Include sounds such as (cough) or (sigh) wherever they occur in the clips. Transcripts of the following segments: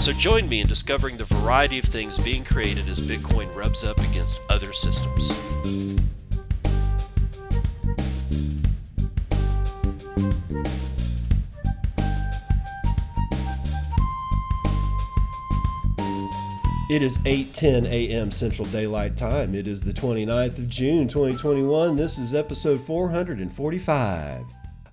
So join me in discovering the variety of things being created as Bitcoin rubs up against other systems. It is 8:10 a.m. Central Daylight Time. It is the 29th of June, 2021. This is episode 445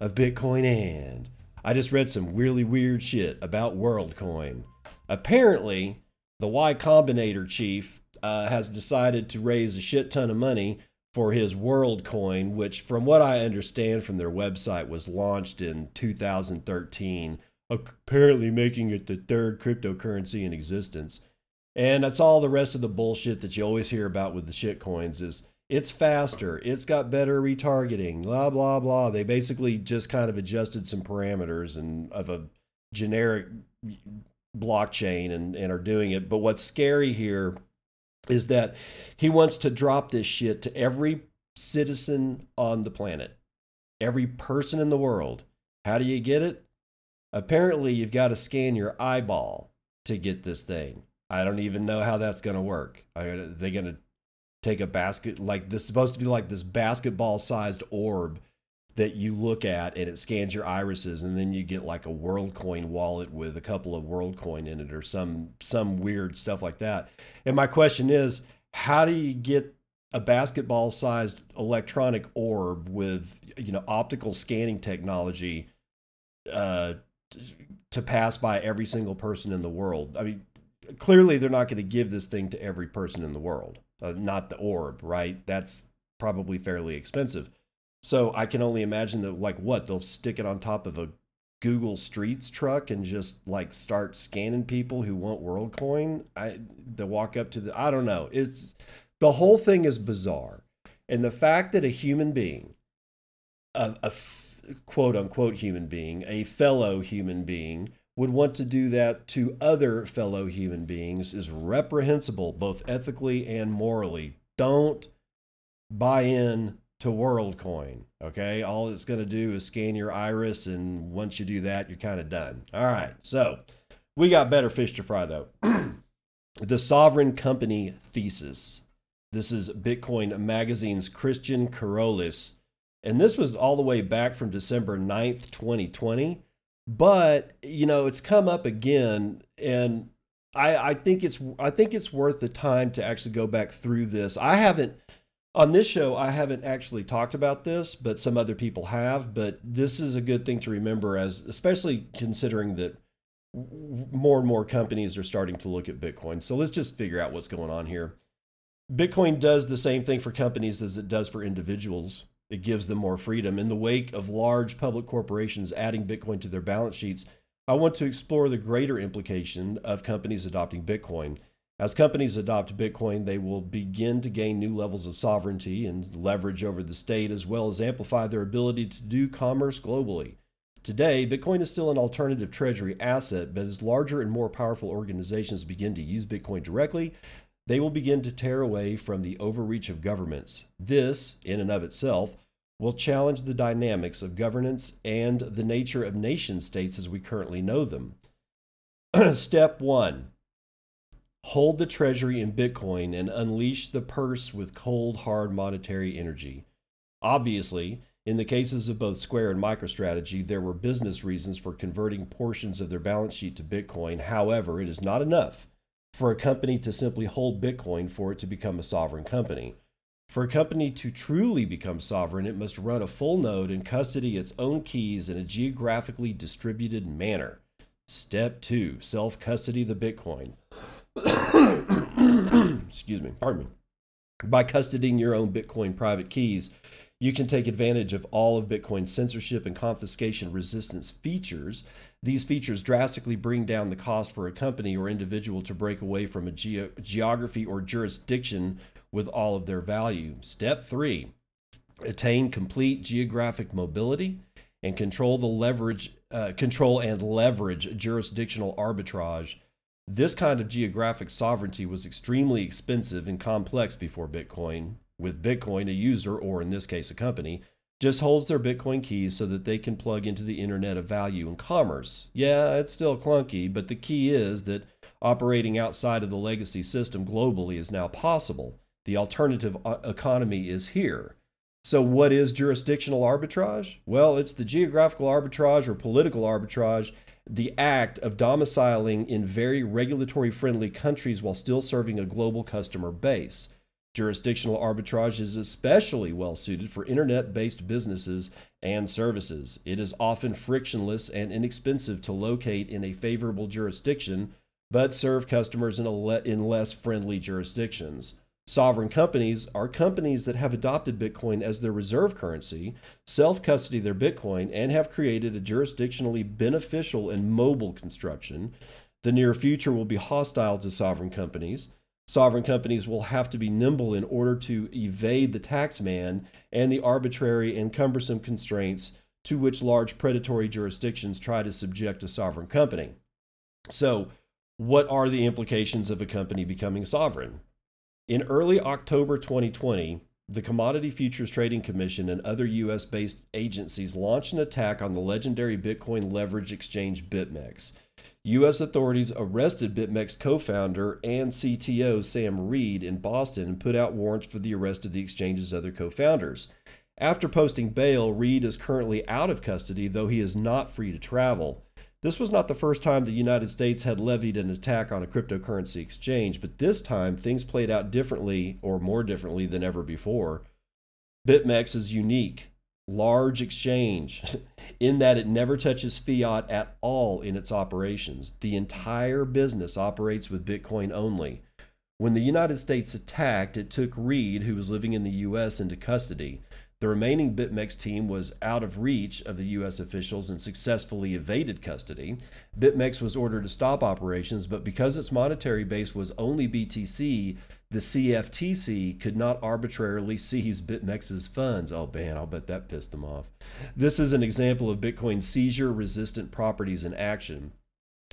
of Bitcoin and I just read some really weird shit about WorldCoin. Apparently, the Y Combinator chief uh, has decided to raise a shit ton of money for his WorldCoin, which, from what I understand from their website, was launched in 2013, apparently making it the third cryptocurrency in existence. And that's all the rest of the bullshit that you always hear about with the shit coins is it's faster, it's got better retargeting, blah blah blah. They basically just kind of adjusted some parameters and of a generic blockchain and, and are doing it. But what's scary here is that he wants to drop this shit to every citizen on the planet, every person in the world. How do you get it? Apparently, you've got to scan your eyeball to get this thing. I don't even know how that's going to work. Are they going to take a basket like this is supposed to be like this basketball sized orb that you look at and it scans your irises and then you get like a WorldCoin wallet with a couple of WorldCoin in it or some some weird stuff like that. And my question is, how do you get a basketball sized electronic orb with you know optical scanning technology uh, to pass by every single person in the world? I mean, clearly they're not going to give this thing to every person in the world uh, not the orb, right? That's probably fairly expensive. So I can only imagine that, like, what they'll stick it on top of a Google Streets truck and just like start scanning people who want WorldCoin. I they walk up to the. I don't know. It's the whole thing is bizarre, and the fact that a human being, a, a quote unquote human being, a fellow human being, would want to do that to other fellow human beings is reprehensible, both ethically and morally. Don't buy in to WorldCoin. Okay. All it's going to do is scan your iris. And once you do that, you're kind of done. All right. So we got better fish to fry, though. (clears throat) the sovereign company thesis. This is Bitcoin Magazine's Christian Keroles. And this was all the way back from December 9th, 2020 but you know it's come up again and I, I think it's I think it's worth the time to actually go back through this. I haven't on this show I haven't actually talked about this, but some other people have. But this is a good thing to remember, as especially considering that more and more companies are starting to look at Bitcoin. So let's just figure out what's going on here. Bitcoin does the same thing for companies as it does for individuals. It gives them more freedom. In the wake of large public corporations adding Bitcoin to their balance sheets, I want to explore the greater implication of companies adopting Bitcoin. As companies adopt Bitcoin, they will begin to gain new levels of sovereignty and leverage over the state, as well as amplify their ability to do commerce globally. Today, Bitcoin is still an alternative treasury asset, but as larger and more powerful organizations begin to use Bitcoin directly, they will begin to tear away from the overreach of governments. This, in and of itself, will challenge the dynamics of governance and the nature of nation states as we currently know them. (clears throat) Step one hold the treasury in Bitcoin and unleash the purse with cold, hard monetary energy. Obviously, in the cases of both Square and MicroStrategy, there were business reasons for converting portions of their balance sheet to Bitcoin. However, it is not enough for a company to simply hold Bitcoin for it to become a sovereign company. For a company to truly become sovereign, it must run a full node and custody its own keys in a geographically distributed manner. Step two self custody the Bitcoin. (coughs) Excuse me, pardon me. By custodying your own Bitcoin private keys, You can take advantage of all of Bitcoin's censorship and confiscation resistance features. These features drastically bring down the cost for a company or individual to break away from a ge- geography or jurisdiction with all of their value. Step three attain complete geographic mobility and control the leverage uh, control and leverage jurisdictional arbitrage this kind of geographic sovereignty was extremely expensive and complex before bitcoin with bitcoin a user or in this case a company just holds their bitcoin keys so that they can plug into the internet of value and commerce. Yeah it's still clunky but the key is that operating outside of the legacy system globally is now possible. The alternative uh, economy is here. So, what is jurisdictional arbitrage? Well, it's the geographical arbitrage or political arbitrage, the act of domiciling in very regulatory friendly countries while still serving a global customer base. Jurisdictional arbitrage is especially well suited for internet based businesses and services. It is often frictionless and inexpensive to locate in a favorable jurisdiction, but serve customers in, le- in less friendly jurisdictions. Sovereign companies are companies that have adopted Bitcoin as their reserve currency, self custody their Bitcoin, and have created a jurisdictionally beneficial and mobile construction. The near future will be hostile to sovereign companies. Sovereign companies will have to be nimble in order to evade the tax man and the arbitrary and cumbersome constraints to which large predatory jurisdictions try to subject a sovereign company. So, what are the implications of a company becoming sovereign? In early October 2020, the Commodity Futures Trading Commission and other US based agencies launched an attack on the legendary Bitcoin leverage exchange BitMEX. U.S. authorities arrested BitMEX co founder and CTO Sam Reed in Boston and put out warrants for the arrest of the exchange's other co founders. After posting bail, Reed is currently out of custody, though he is not free to travel. This was not the first time the United States had levied an attack on a cryptocurrency exchange, but this time things played out differently or more differently than ever before. BitMEX is unique, large exchange (laughs) in that it never touches fiat at all in its operations. The entire business operates with Bitcoin only. When the United States attacked, it took Reed, who was living in the US, into custody. The remaining BitMEX team was out of reach of the U.S. officials and successfully evaded custody. BitMEX was ordered to stop operations, but because its monetary base was only BTC, the CFTC could not arbitrarily seize BitMEX's funds. Oh, man, I'll bet that pissed them off. This is an example of Bitcoin seizure resistant properties in action.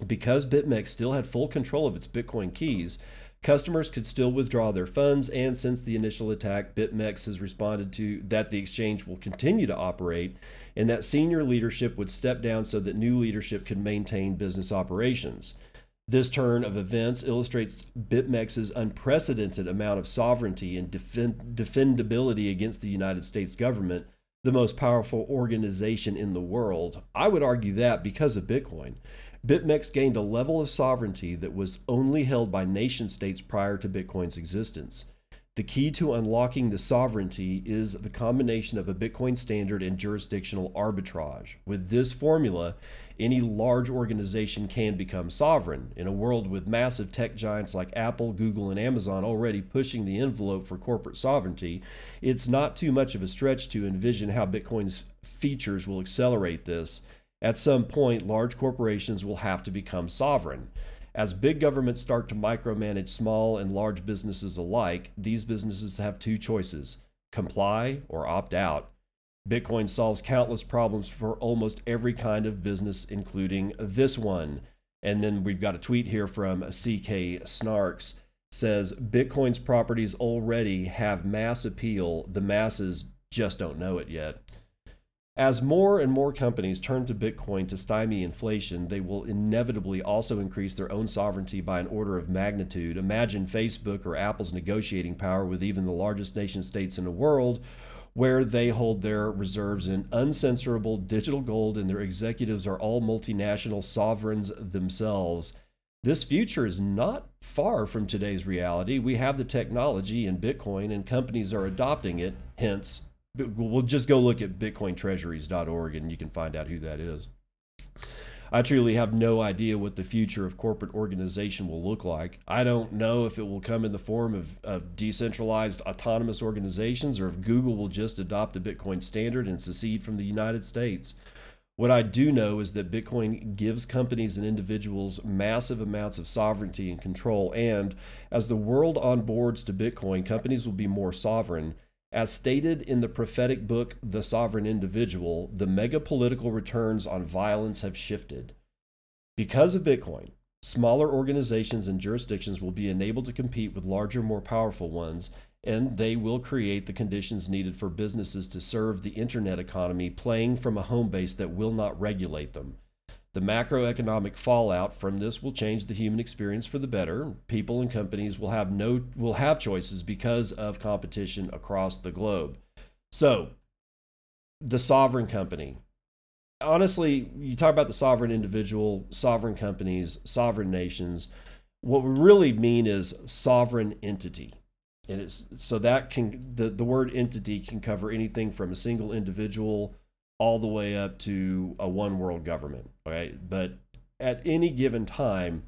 Because BitMEX still had full control of its Bitcoin keys, Customers could still withdraw their funds, and since the initial attack, BitMEX has responded to that the exchange will continue to operate and that senior leadership would step down so that new leadership could maintain business operations. This turn of events illustrates BitMEX's unprecedented amount of sovereignty and defend- defendability against the United States government, the most powerful organization in the world. I would argue that because of Bitcoin. BitMEX gained a level of sovereignty that was only held by nation states prior to Bitcoin's existence. The key to unlocking the sovereignty is the combination of a Bitcoin standard and jurisdictional arbitrage. With this formula, any large organization can become sovereign. In a world with massive tech giants like Apple, Google, and Amazon already pushing the envelope for corporate sovereignty, it's not too much of a stretch to envision how Bitcoin's features will accelerate this. At some point, large corporations will have to become sovereign. As big governments start to micromanage small and large businesses alike, these businesses have two choices comply or opt out. Bitcoin solves countless problems for almost every kind of business, including this one. And then we've got a tweet here from CK Snarks says Bitcoin's properties already have mass appeal. The masses just don't know it yet. As more and more companies turn to Bitcoin to stymie inflation, they will inevitably also increase their own sovereignty by an order of magnitude. Imagine Facebook or Apple's negotiating power with even the largest nation states in the world, where they hold their reserves in uncensorable digital gold and their executives are all multinational sovereigns themselves. This future is not far from today's reality. We have the technology in Bitcoin, and companies are adopting it, hence we'll just go look at bitcointreasuries.org and you can find out who that is. I truly have no idea what the future of corporate organization will look like. I don't know if it will come in the form of, of decentralized autonomous organizations or if Google will just adopt a Bitcoin standard and secede from the United States. What I do know is that Bitcoin gives companies and individuals massive amounts of sovereignty and control. And as the world onboards to Bitcoin, companies will be more sovereign. As stated in the prophetic book, The Sovereign Individual, the mega political returns on violence have shifted. Because of Bitcoin, smaller organizations and jurisdictions will be enabled to compete with larger, more powerful ones, and they will create the conditions needed for businesses to serve the internet economy playing from a home base that will not regulate them. The macroeconomic fallout from this will change the human experience for the better. People and companies will have no will have choices because of competition across the globe. So, the sovereign company. Honestly, you talk about the sovereign individual, sovereign companies, sovereign nations. What we really mean is sovereign entity and it's so that can the, the word entity can cover anything from a single individual all the way up to a one world government right but at any given time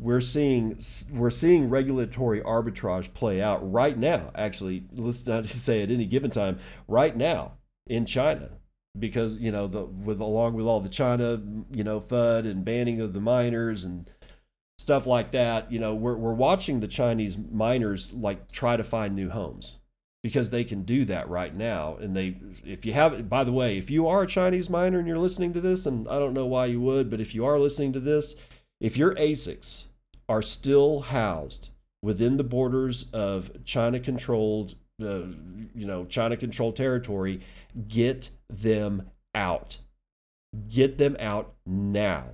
we're seeing we're seeing regulatory arbitrage play out right now. Actually let's not just (laughs) say at any given time right now in china. Because you know the with along with all the china you know fud and banning of the miners and stuff like that, you know, we're, we're watching the Chinese miners like try to find new homes because they can do that right now. And they, if you have, by the way, if you are a Chinese miner and you're listening to this, and I don't know why you would, but if you are listening to this, if your ASICs are still housed within the borders of China controlled, uh, you know, China controlled territory, get them out. Get them out now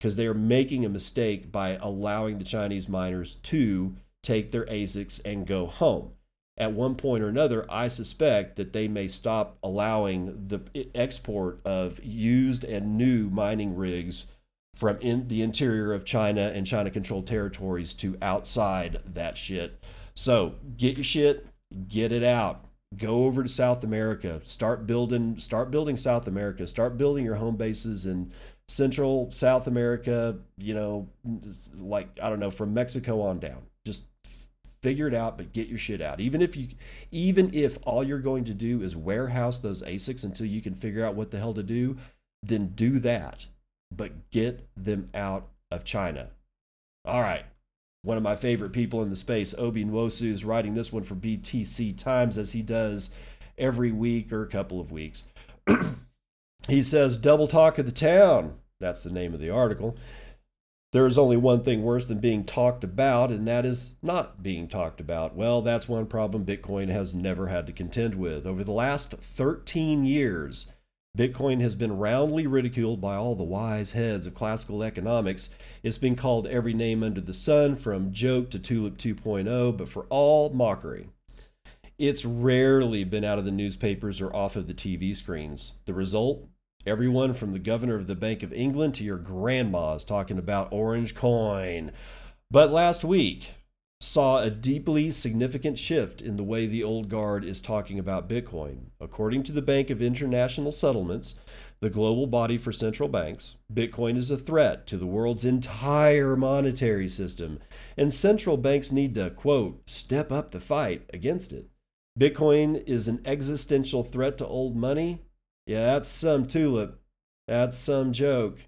because they are making a mistake by allowing the Chinese miners to take their ASICs and go home. At one point or another, I suspect that they may stop allowing the export of used and new mining rigs from in the interior of China and China controlled territories to outside that shit. So get your shit, get it out. Go over to South America. Start building start building South America. Start building your home bases in Central, South America, you know, like, I don't know, from Mexico on down. Figure it out, but get your shit out. Even if you, even if all you're going to do is warehouse those ASICs until you can figure out what the hell to do, then do that. But get them out of China. All right. One of my favorite people in the space, Obi Nwosu, is writing this one for BTC Times as he does every week or a couple of weeks. (clears throat) he says, Double talk of the town. That's the name of the article. There is only one thing worse than being talked about, and that is not being talked about. Well, that's one problem Bitcoin has never had to contend with. Over the last 13 years, Bitcoin has been roundly ridiculed by all the wise heads of classical economics. It's been called every name under the sun, from joke to tulip 2.0, but for all mockery. It's rarely been out of the newspapers or off of the TV screens. The result? Everyone from the governor of the Bank of England to your grandmas talking about orange coin. But last week saw a deeply significant shift in the way the old guard is talking about Bitcoin. According to the Bank of International Settlements, the global body for central banks, Bitcoin is a threat to the world's entire monetary system, and central banks need to, quote, step up the fight against it. Bitcoin is an existential threat to old money, yeah, that's some tulip. That's some joke.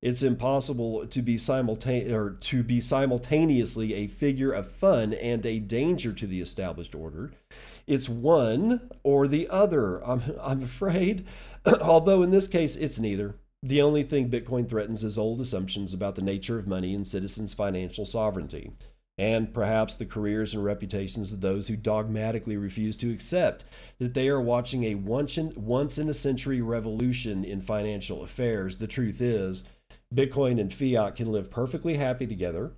It's impossible to be simultane- or to be simultaneously a figure of fun and a danger to the established order. It's one or the other. I'm, I'm afraid. (clears throat) Although in this case, it's neither. The only thing Bitcoin threatens is old assumptions about the nature of money and citizens' financial sovereignty and perhaps the careers and reputations of those who dogmatically refuse to accept that they are watching a once in, once in a century revolution in financial affairs. The truth is, Bitcoin and fiat can live perfectly happy together,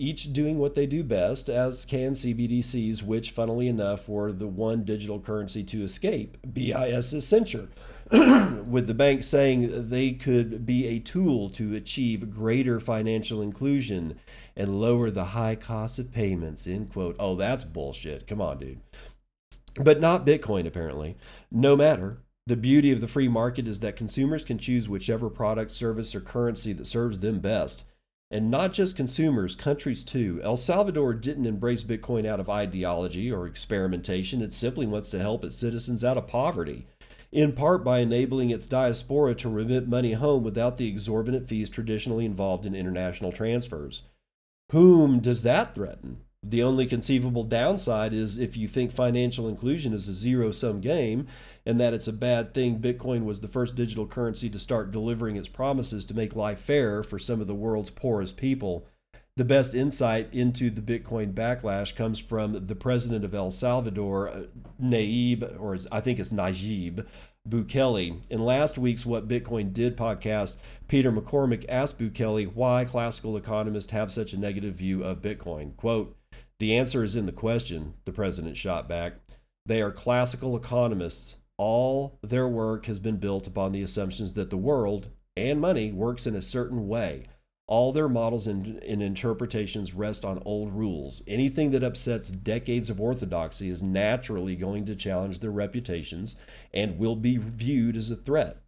each doing what they do best, as can CBDCs, which, funnily enough, were the one digital currency to escape BIS's censure, (clears throat) with the bank saying they could be a tool to achieve greater financial inclusion and lower the high cost of payments, end quote. Oh, that's bullshit. Come on, dude. But not Bitcoin, apparently. No matter. The beauty of the free market is that consumers can choose whichever product, service, or currency that serves them best. And not just consumers, countries too. El Salvador didn't embrace Bitcoin out of ideology or experimentation. It simply wants to help its citizens out of poverty, in part by enabling its diaspora to remit money home without the exorbitant fees traditionally involved in international transfers. Whom does that threaten? The only conceivable downside is if you think financial inclusion is a zero sum game and that it's a bad thing, Bitcoin was the first digital currency to start delivering its promises to make life fair for some of the world's poorest people. The best insight into the Bitcoin backlash comes from the president of El Salvador, uh, Naib, or I think it's Najib, Bukele. In last week's What Bitcoin Did podcast, Peter McCormack asked Bukele why classical economists have such a negative view of Bitcoin. Quote, the answer is in the question, the president shot back. They are classical economists. All their work has been built upon the assumptions that the world and money works in a certain way. All their models and, and, interpretations rest on old rules. Anything that upsets decades of orthodoxy is naturally going to challenge their reputations and will be viewed as a threat.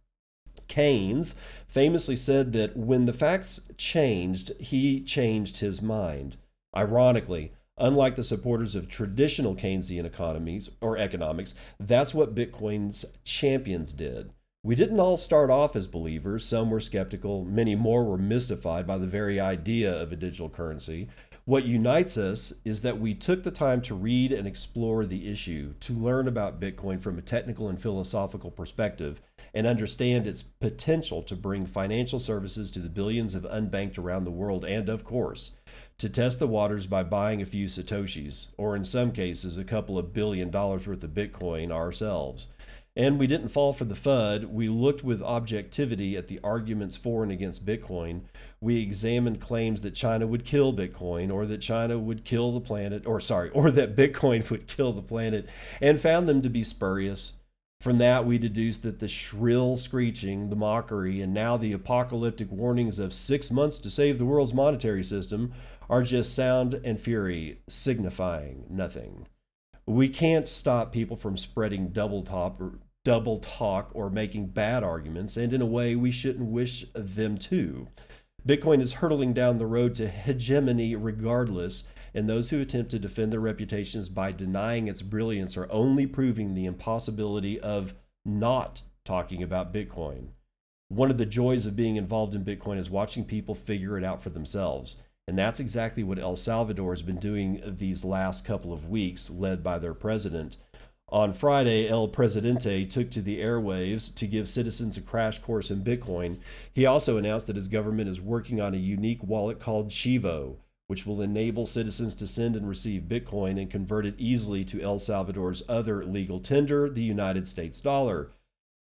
Keynes famously said that when the facts changed, he changed his mind. Ironically, Unlike the supporters of traditional Keynesian economies or economics, that's what Bitcoin's champions did. We didn't all start off as believers. Some were skeptical, many more were mystified by the very idea of a digital currency. What unites us is that we took the time to read and explore the issue, to learn about Bitcoin from a technical and philosophical perspective, and understand its potential to bring financial services to the billions of unbanked around the world, and of course, to test the waters by buying a few Satoshis, or in some cases, a couple of billion dollars worth of Bitcoin ourselves. And we didn't fall for the FUD. We looked with objectivity at the arguments for and against Bitcoin. We examined claims that China would kill Bitcoin, or that China would kill the planet, or sorry, (laughs) or that Bitcoin would kill the planet, and found them to be spurious. From that, we deduced that the shrill screeching, the mockery, and now the apocalyptic warnings of six months to save the world's monetary system are just sound and fury signifying nothing. We can't stop people from spreading double talk or double talk or making bad arguments, and in a way we shouldn't wish them to. Bitcoin is hurtling down the road to hegemony regardless, and those who attempt to defend their reputations by denying its brilliance are only proving the impossibility of not talking about Bitcoin. One of the joys of being involved in Bitcoin is watching people figure it out for themselves. And that's exactly what El Salvador has been doing these last couple of weeks, led by their president. On Friday, El Presidente took to the airwaves to give citizens a crash course in Bitcoin. He also announced that his government is working on a unique wallet called Chivo, which will enable citizens to send and receive Bitcoin and convert it easily to El Salvador's other legal tender, the United States dollar.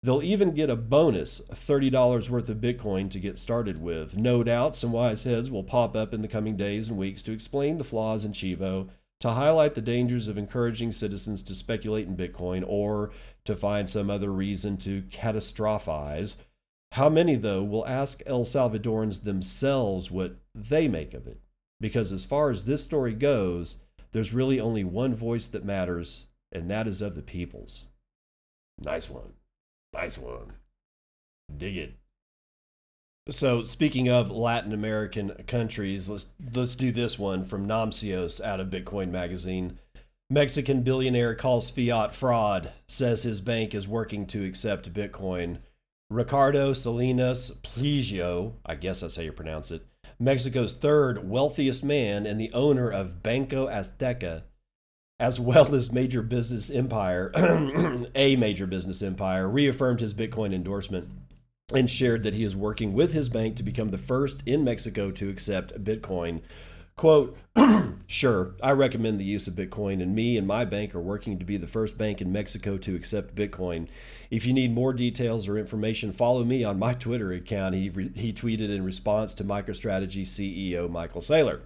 They'll even get a bonus, $30 worth of Bitcoin to get started with. No doubt some wise heads will pop up in the coming days and weeks to explain the flaws in Chivo, to highlight the dangers of encouraging citizens to speculate in Bitcoin, or to find some other reason to catastrophize. How many, though, will ask El Salvadorans themselves what they make of it? Because as far as this story goes, there's really only one voice that matters, and that is of the people's. Nice one. Nice one. Dig it. So speaking of Latin American countries, let's let's do this one from Namcios out of Bitcoin magazine. Mexican billionaire calls fiat fraud, says his bank is working to accept Bitcoin. Ricardo Salinas Pliego, I guess that's how you pronounce it, Mexico's third wealthiest man and the owner of Banco Azteca, as well as major business empire, (clears throat) a major business empire, reaffirmed his Bitcoin endorsement and shared that he is working with his bank to become the first in Mexico to accept Bitcoin. Quote, (clears throat) sure, I recommend the use of Bitcoin, and me and my bank are working to be the first bank in Mexico to accept Bitcoin. If you need more details or information, follow me on my Twitter account. He, re- he tweeted in response to MicroStrategy CEO Michael Saylor.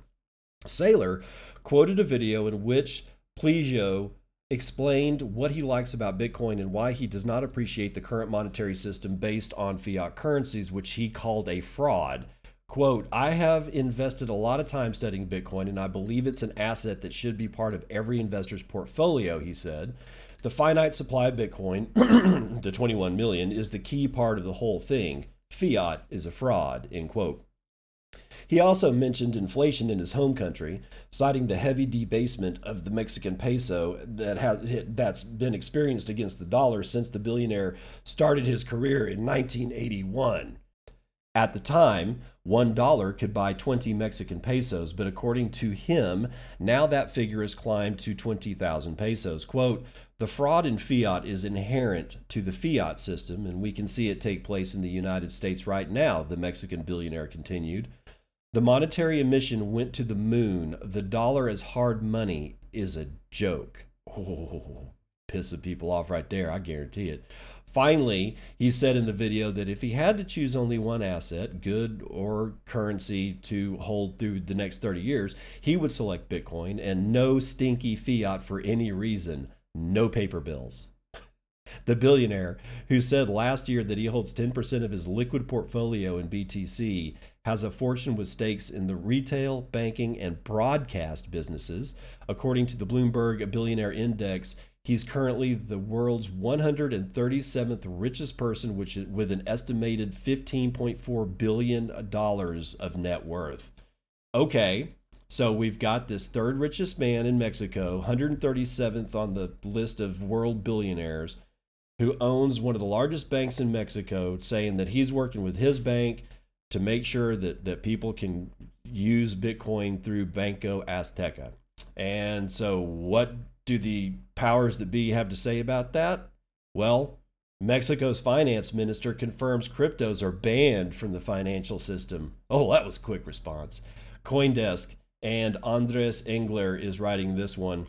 Saylor quoted a video in which Pliego explained what he likes about Bitcoin and why he does not appreciate the current monetary system based on fiat currencies, which he called a fraud. Quote, I have invested a lot of time studying Bitcoin and I believe it's an asset that should be part of every investor's portfolio, he said. The finite supply of Bitcoin, (clears throat) the 21 million, is the key part of the whole thing. Fiat is a fraud, end quote. He also mentioned inflation in his home country, citing the heavy debasement of the Mexican peso that has that's been experienced against the dollar since the billionaire started his career in 1981. At the time, $1 could buy 20 Mexican pesos, but according to him, now that figure has climbed to 20,000 pesos. Quote, the fraud in fiat is inherent to the fiat system, and we can see it take place in the United States right now, the Mexican billionaire continued. The monetary emission went to the moon. The dollar as hard money is a joke. Oh, pissing people off right there, I guarantee it. Finally, he said in the video that if he had to choose only one asset, good or currency, to hold through the next 30 years, he would select Bitcoin and no stinky fiat for any reason, no paper bills. (laughs) The billionaire, who said last year that he holds 10% of his liquid portfolio in BTC, has a fortune with stakes in the retail, banking, and broadcast businesses. According to the Bloomberg Billionaire Index, He's currently the world's 137th richest person, which is with an estimated 15.4 billion dollars of net worth. Okay, so we've got this third richest man in Mexico, 137th on the list of world billionaires, who owns one of the largest banks in Mexico, saying that he's working with his bank to make sure that that people can use Bitcoin through Banco Azteca. And so what do the powers that be have to say about that? Well, Mexico's finance minister confirms cryptos are banned from the financial system. Oh, that was a quick response. Coindesk and Andres Engler is writing this one.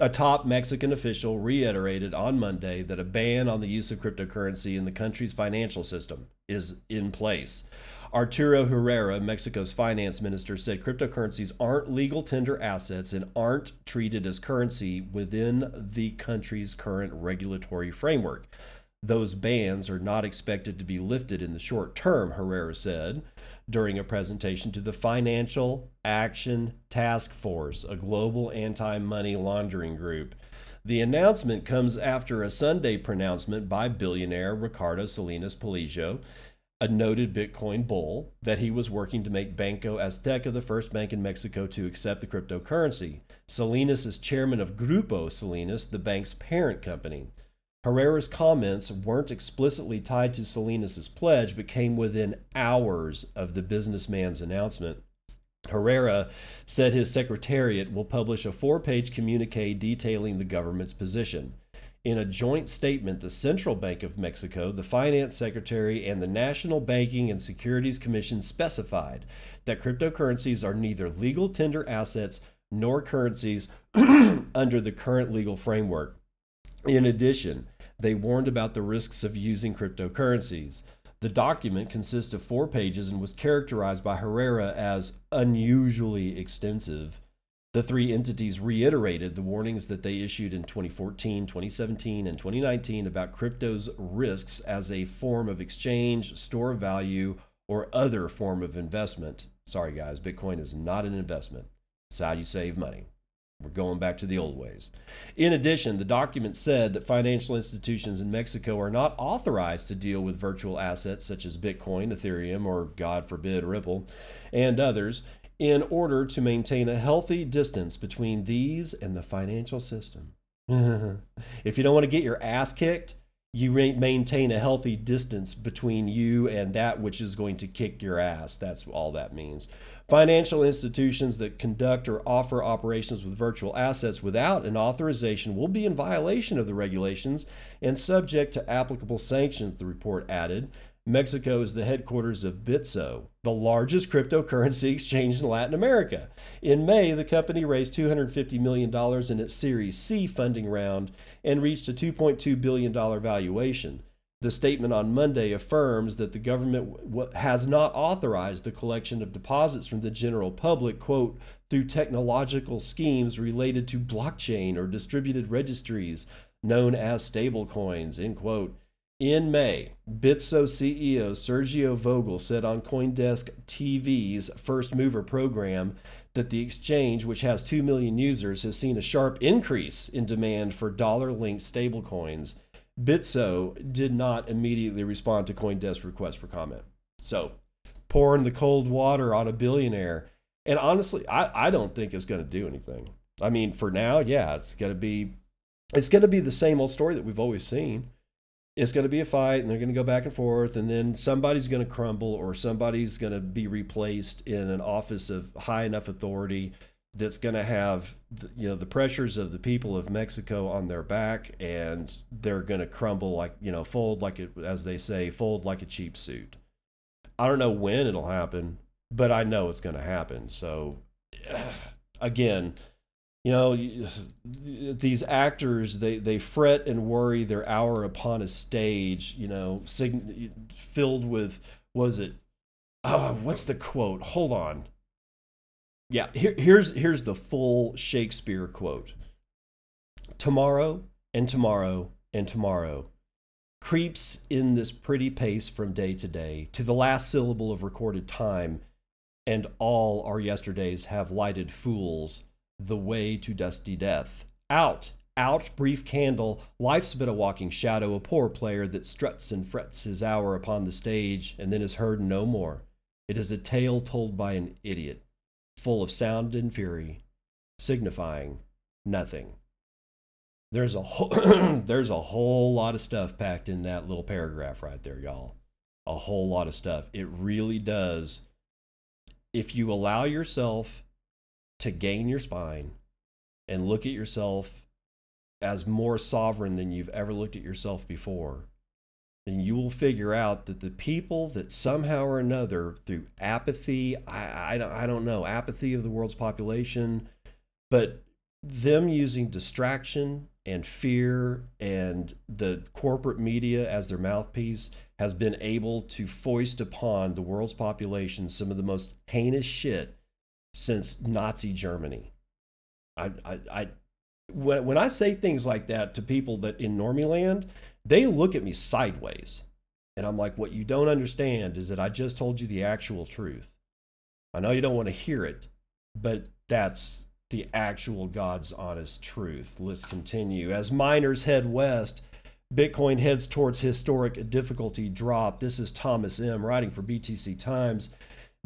A top Mexican official reiterated on Monday that a ban on the use of cryptocurrency in the country's financial system is in place. Arturo Herrera, Mexico's finance minister, said cryptocurrencies aren't legal tender assets and aren't treated as currency within the country's current regulatory framework. Those bans are not expected to be lifted in the short term, Herrera said during a presentation to the Financial Action Task Force, a global anti money laundering group. The announcement comes after a Sunday pronouncement by billionaire Ricardo Salinas Pliego a noted Bitcoin bull, that he was working to make Banco Azteca the first bank in Mexico to accept the cryptocurrency. Salinas is chairman of Grupo Salinas, the bank's parent company. Herrera's comments weren't explicitly tied to Salinas's pledge, but came within hours of the businessman's announcement. Herrera said his secretariat will publish a four page communique detailing the government's position. In a joint statement, the Central Bank of Mexico, the Finance Secretary, and the National Banking and Securities Commission specified that cryptocurrencies are neither legal tender assets nor currencies (clears throat) under the current legal framework. In addition, they warned about the risks of using cryptocurrencies. The document consists of four pages and was characterized by Herrera as unusually extensive. The three entities reiterated the warnings that they issued in 2014, 2017, and 2019 about crypto's risks as a form of exchange, store of value, or other form of investment. Sorry, guys, Bitcoin is not an investment. It's how you save money. We're going back to the old ways. In addition, the document said that financial institutions in Mexico are not authorized to deal with virtual assets such as Bitcoin, Ethereum, or God forbid, Ripple, and others in order to maintain a healthy distance between these and the financial system. (laughs) if you don't want to get your ass kicked, you maintain a healthy distance between you and that which is going to kick your ass. That's all that means. Financial institutions that conduct or offer operations with virtual assets without an authorization will be in violation of the regulations and subject to applicable sanctions, the report added. Mexico is the headquarters of Bitso, the largest cryptocurrency (laughs) exchange in Latin America. In May, the company raised $250 million in its Series C funding round and reached a $2.2 billion valuation. The statement on Monday affirms that the government has not authorized the collection of deposits from the general public, quote, through technological schemes related to blockchain or distributed registries known as stablecoins, end quote. In May, Bitso CEO Sergio Vogel said on Coindesk TV's First Mover program that the exchange, which has 2 million users, has seen a sharp increase in demand for dollar linked stablecoins. Bitso did not immediately respond to Coindesk's request for comment. So, pouring the cold water on a billionaire. And honestly, I, I don't think it's going to do anything. I mean, for now, yeah, it's going to be it's going to be the same old story that we've always seen. It's going to be a fight, and they're going to go back and forth, and then somebody's going to crumble, or somebody's going to be replaced in an office of high enough authority that's going to have the, you know the pressures of the people of Mexico on their back, and they're going to crumble like you know fold like it as they say fold like a cheap suit. I don't know when it'll happen, but I know it's going to happen. So (sighs) again, you know these actors they they fret and worry their hour upon a stage you know sig- filled with was it? Uh, what's the quote? Hold on. Yeah here, here's here's the full shakespeare quote. Tomorrow and tomorrow and tomorrow creeps in this pretty pace from day to day to the last syllable of recorded time and all our yesterdays have lighted fools the way to dusty death. Out, out, brief candle, life's but a walking shadow, a poor player that struts and frets his hour upon the stage and then is heard no more. It is a tale told by an idiot, full of sound and fury, signifying nothing. There's a whole, (clears throat) there's a whole lot of stuff packed in that little paragraph right there, y'all. A whole lot of stuff. It really does. If you allow yourself to gain your spine and look at yourself as more sovereign than you've ever looked at yourself before, then you will figure out that the people that somehow or another, through apathy, I, I, I don't know, apathy of the world's population, but them using distraction and fear and the corporate media as their mouthpiece has been able to foist upon the world's population some of the most heinous shit since Nazi Germany. I, I, I when, when I say things like that to people that in Normie land, they look at me sideways. And I'm like, what you don't understand is that I just told you the actual truth. I know you don't want to hear it, but that's the actual God's honest truth. Let's continue. As miners head west, Bitcoin heads towards historic difficulty drop. This is Thomas M. writing for BTC Times.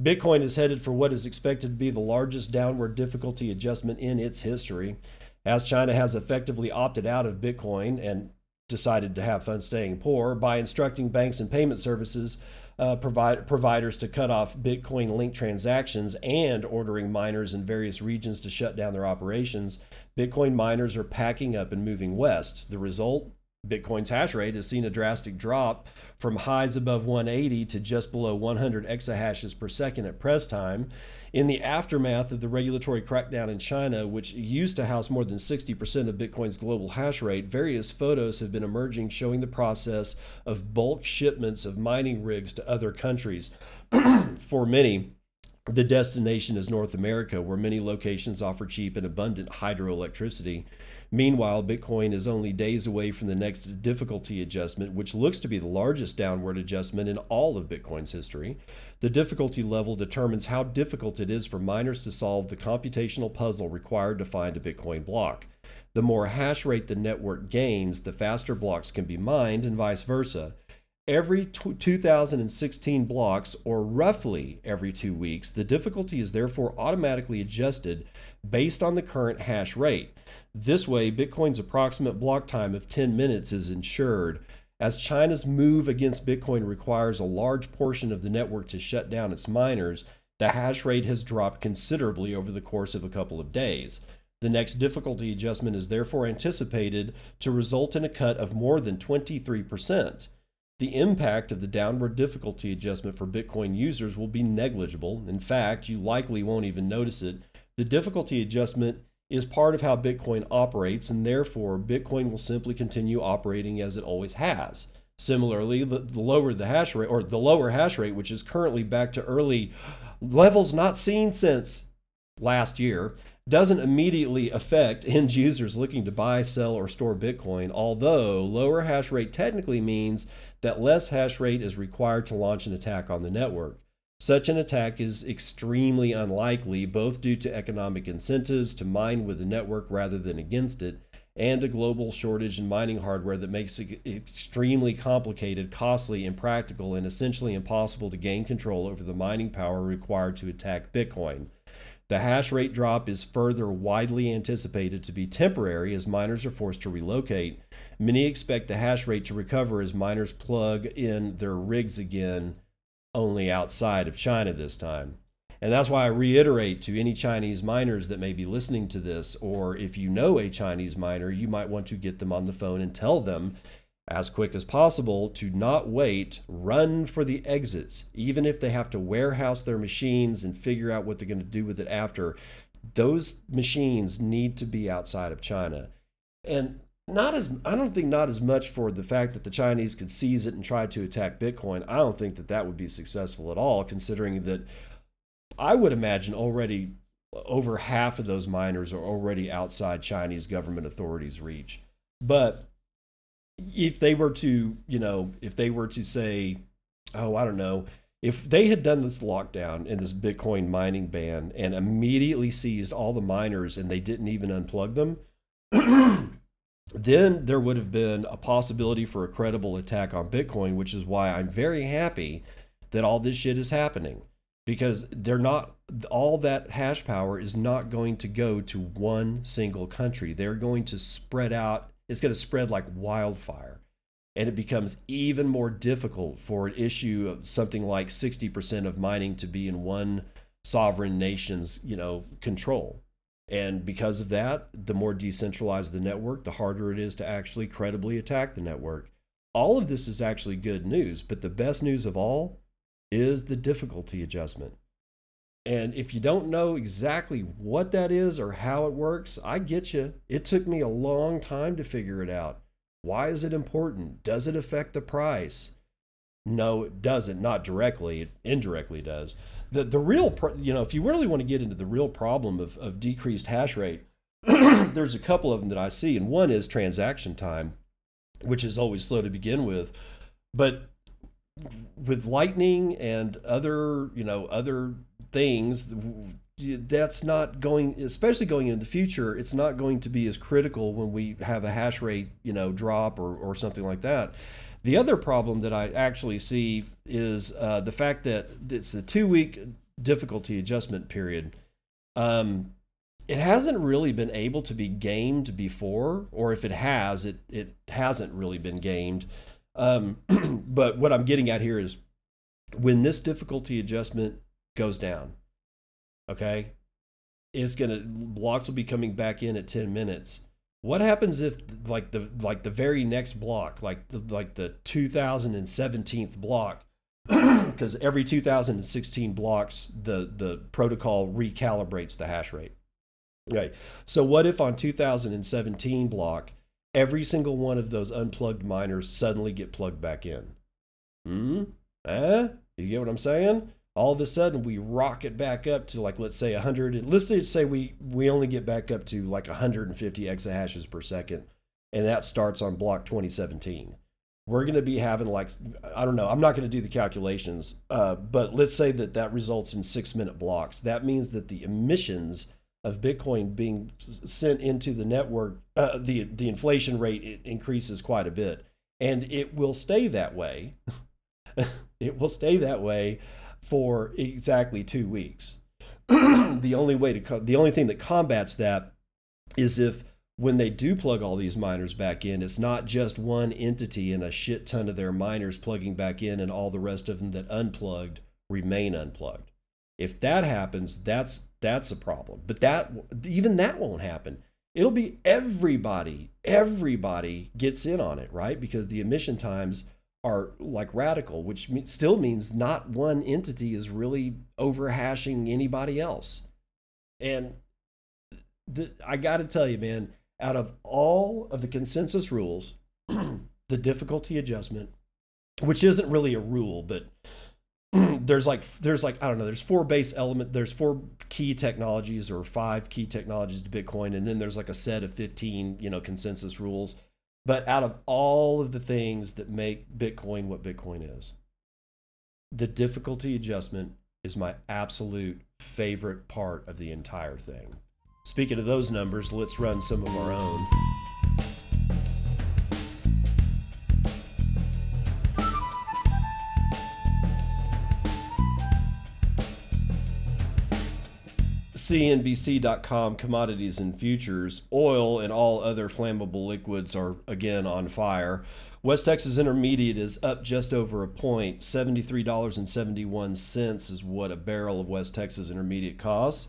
Bitcoin is headed for what is expected to be the largest downward difficulty adjustment in its history. As China has effectively opted out of Bitcoin and decided to have fun staying poor by instructing banks and payment services uh, provide, providers to cut off Bitcoin linked transactions and ordering miners in various regions to shut down their operations, Bitcoin miners are packing up and moving west. The result Bitcoin's hash rate has seen a drastic drop from highs above 180 to just below 100 exahashes per second at press time. In the aftermath of the regulatory crackdown in China, which used to house more than 60% of Bitcoin's global hash rate, various photos have been emerging showing the process of bulk shipments of mining rigs to other countries. (clears throat) For many, the destination is North America, where many locations offer cheap and abundant hydroelectricity. Meanwhile, Bitcoin is only days away from the next difficulty adjustment, which looks to be the largest downward adjustment in all of Bitcoin's history. The difficulty level determines how difficult it is for miners to solve the computational puzzle required to find a Bitcoin block. The more hash rate the network gains, the faster blocks can be mined, and vice versa. Every 2016 blocks, or roughly every two weeks, the difficulty is therefore automatically adjusted based on the current hash rate. This way, Bitcoin's approximate block time of 10 minutes is ensured. As China's move against Bitcoin requires a large portion of the network to shut down its miners, the hash rate has dropped considerably over the course of a couple of days. The next difficulty adjustment is therefore anticipated to result in a cut of more than 23%. The impact of the downward difficulty adjustment for Bitcoin users will be negligible. In fact, you likely won't even notice it. The difficulty adjustment is part of how Bitcoin operates, and therefore Bitcoin will simply continue operating as it always has. Similarly, the, the, lower the hash rate, or the lower hash rate, which is currently back to early levels not seen since last year, doesn't immediately affect end users looking to buy, sell, or store Bitcoin, although lower hash rate technically means that less hash rate is required to launch an attack on the network. Such an attack is extremely unlikely, both due to economic incentives to mine with the network rather than against it, and a global shortage in mining hardware that makes it extremely complicated, costly, impractical, and essentially impossible to gain control over the mining power required to attack Bitcoin. The hash rate drop is further widely anticipated to be temporary as miners are forced to relocate. Many expect the hash rate to recover as miners plug in their rigs again, only outside of China this time. And that's why I reiterate to any Chinese miners that may be listening to this, or if you know a Chinese miner, you might want to get them on the phone and tell them as quick as possible to not wait, run for the exits, even if they have to warehouse their machines and figure out what they're going to do with it after. Those machines need to be outside of China. And not as I don't think not as much for the fact that the Chinese could seize it and try to attack Bitcoin. I don't think that that would be successful at all, considering that I would imagine already over half of those miners are already outside Chinese government authorities' reach. But if they were to, you know, if they were to say, oh, I don't know, if they had done this lockdown and this Bitcoin mining ban and immediately seized all the miners and they didn't even unplug them, (clears throat) then there would have been a possibility for a credible attack on Bitcoin, which is why I'm very happy that all this shit is happening because they're not all that hash power is not going to go to one single country. They're going to spread out. It's going to spread like wildfire. And it becomes even more difficult for an issue of something like 60% of mining to be in one sovereign nation's, you know, control. And because of that, the more decentralized the network, the harder it is to actually credibly attack the network. All of this is actually good news, but the best news of all is the difficulty adjustment. And if you don't know exactly what that is or how it works, I get you. It took me a long time to figure it out. Why is it important? Does it affect the price? No, it doesn't. Not directly. It indirectly does. The the real, you know, if you really want to get into the real problem of, of decreased hash rate, (clears throat) there's a couple of them that I see, and one is transaction time, which is always slow to begin with. But with lightning and other you know other things that's not going especially going into the future it's not going to be as critical when we have a hash rate you know drop or, or something like that the other problem that i actually see is uh, the fact that it's a two week difficulty adjustment period um, it hasn't really been able to be gamed before or if it has it, it hasn't really been gamed um, (clears throat) but what I'm getting at here is when this difficulty adjustment goes down, okay, it's gonna blocks will be coming back in at 10 minutes. What happens if like the like the very next block, like the, like the 2017th block, (clears throat) because every 2016 blocks the the protocol recalibrates the hash rate. Right. So what if on 2017 block every single one of those unplugged miners suddenly get plugged back in. Hmm? Eh? You get what I'm saying? All of a sudden we rocket back up to like let's say 100 let's say we we only get back up to like 150 exahashes per second and that starts on block 2017 we're going to be having like i don't know i'm not going to do the calculations uh, but let's say that that results in six minute blocks. That means that the emissions of Bitcoin being sent into the network, uh, the the inflation rate increases quite a bit, and it will stay that way. (laughs) it will stay that way for exactly two weeks. (clears throat) the only way to the only thing that combats that is if when they do plug all these miners back in, it's not just one entity and a shit ton of their miners plugging back in, and all the rest of them that unplugged remain unplugged. If that happens, that's that's a problem. But that even that won't happen. It'll be everybody, everybody gets in on it, right? Because the emission times are like radical, which still means not one entity is really overhashing anybody else. And I got to tell you, man, out of all of the consensus rules, (clears throat) the difficulty adjustment, which isn't really a rule, but (clears throat) there's like there's like I don't know there's four base element there's four key technologies or five key technologies to Bitcoin and then there's like a set of 15 you know consensus rules but out of all of the things that make Bitcoin what Bitcoin is the difficulty adjustment is my absolute favorite part of the entire thing. Speaking of those numbers let's run some of our own CNBC.com commodities and futures, oil and all other flammable liquids are again on fire. West Texas Intermediate is up just over a point. $73.71 is what a barrel of West Texas Intermediate costs.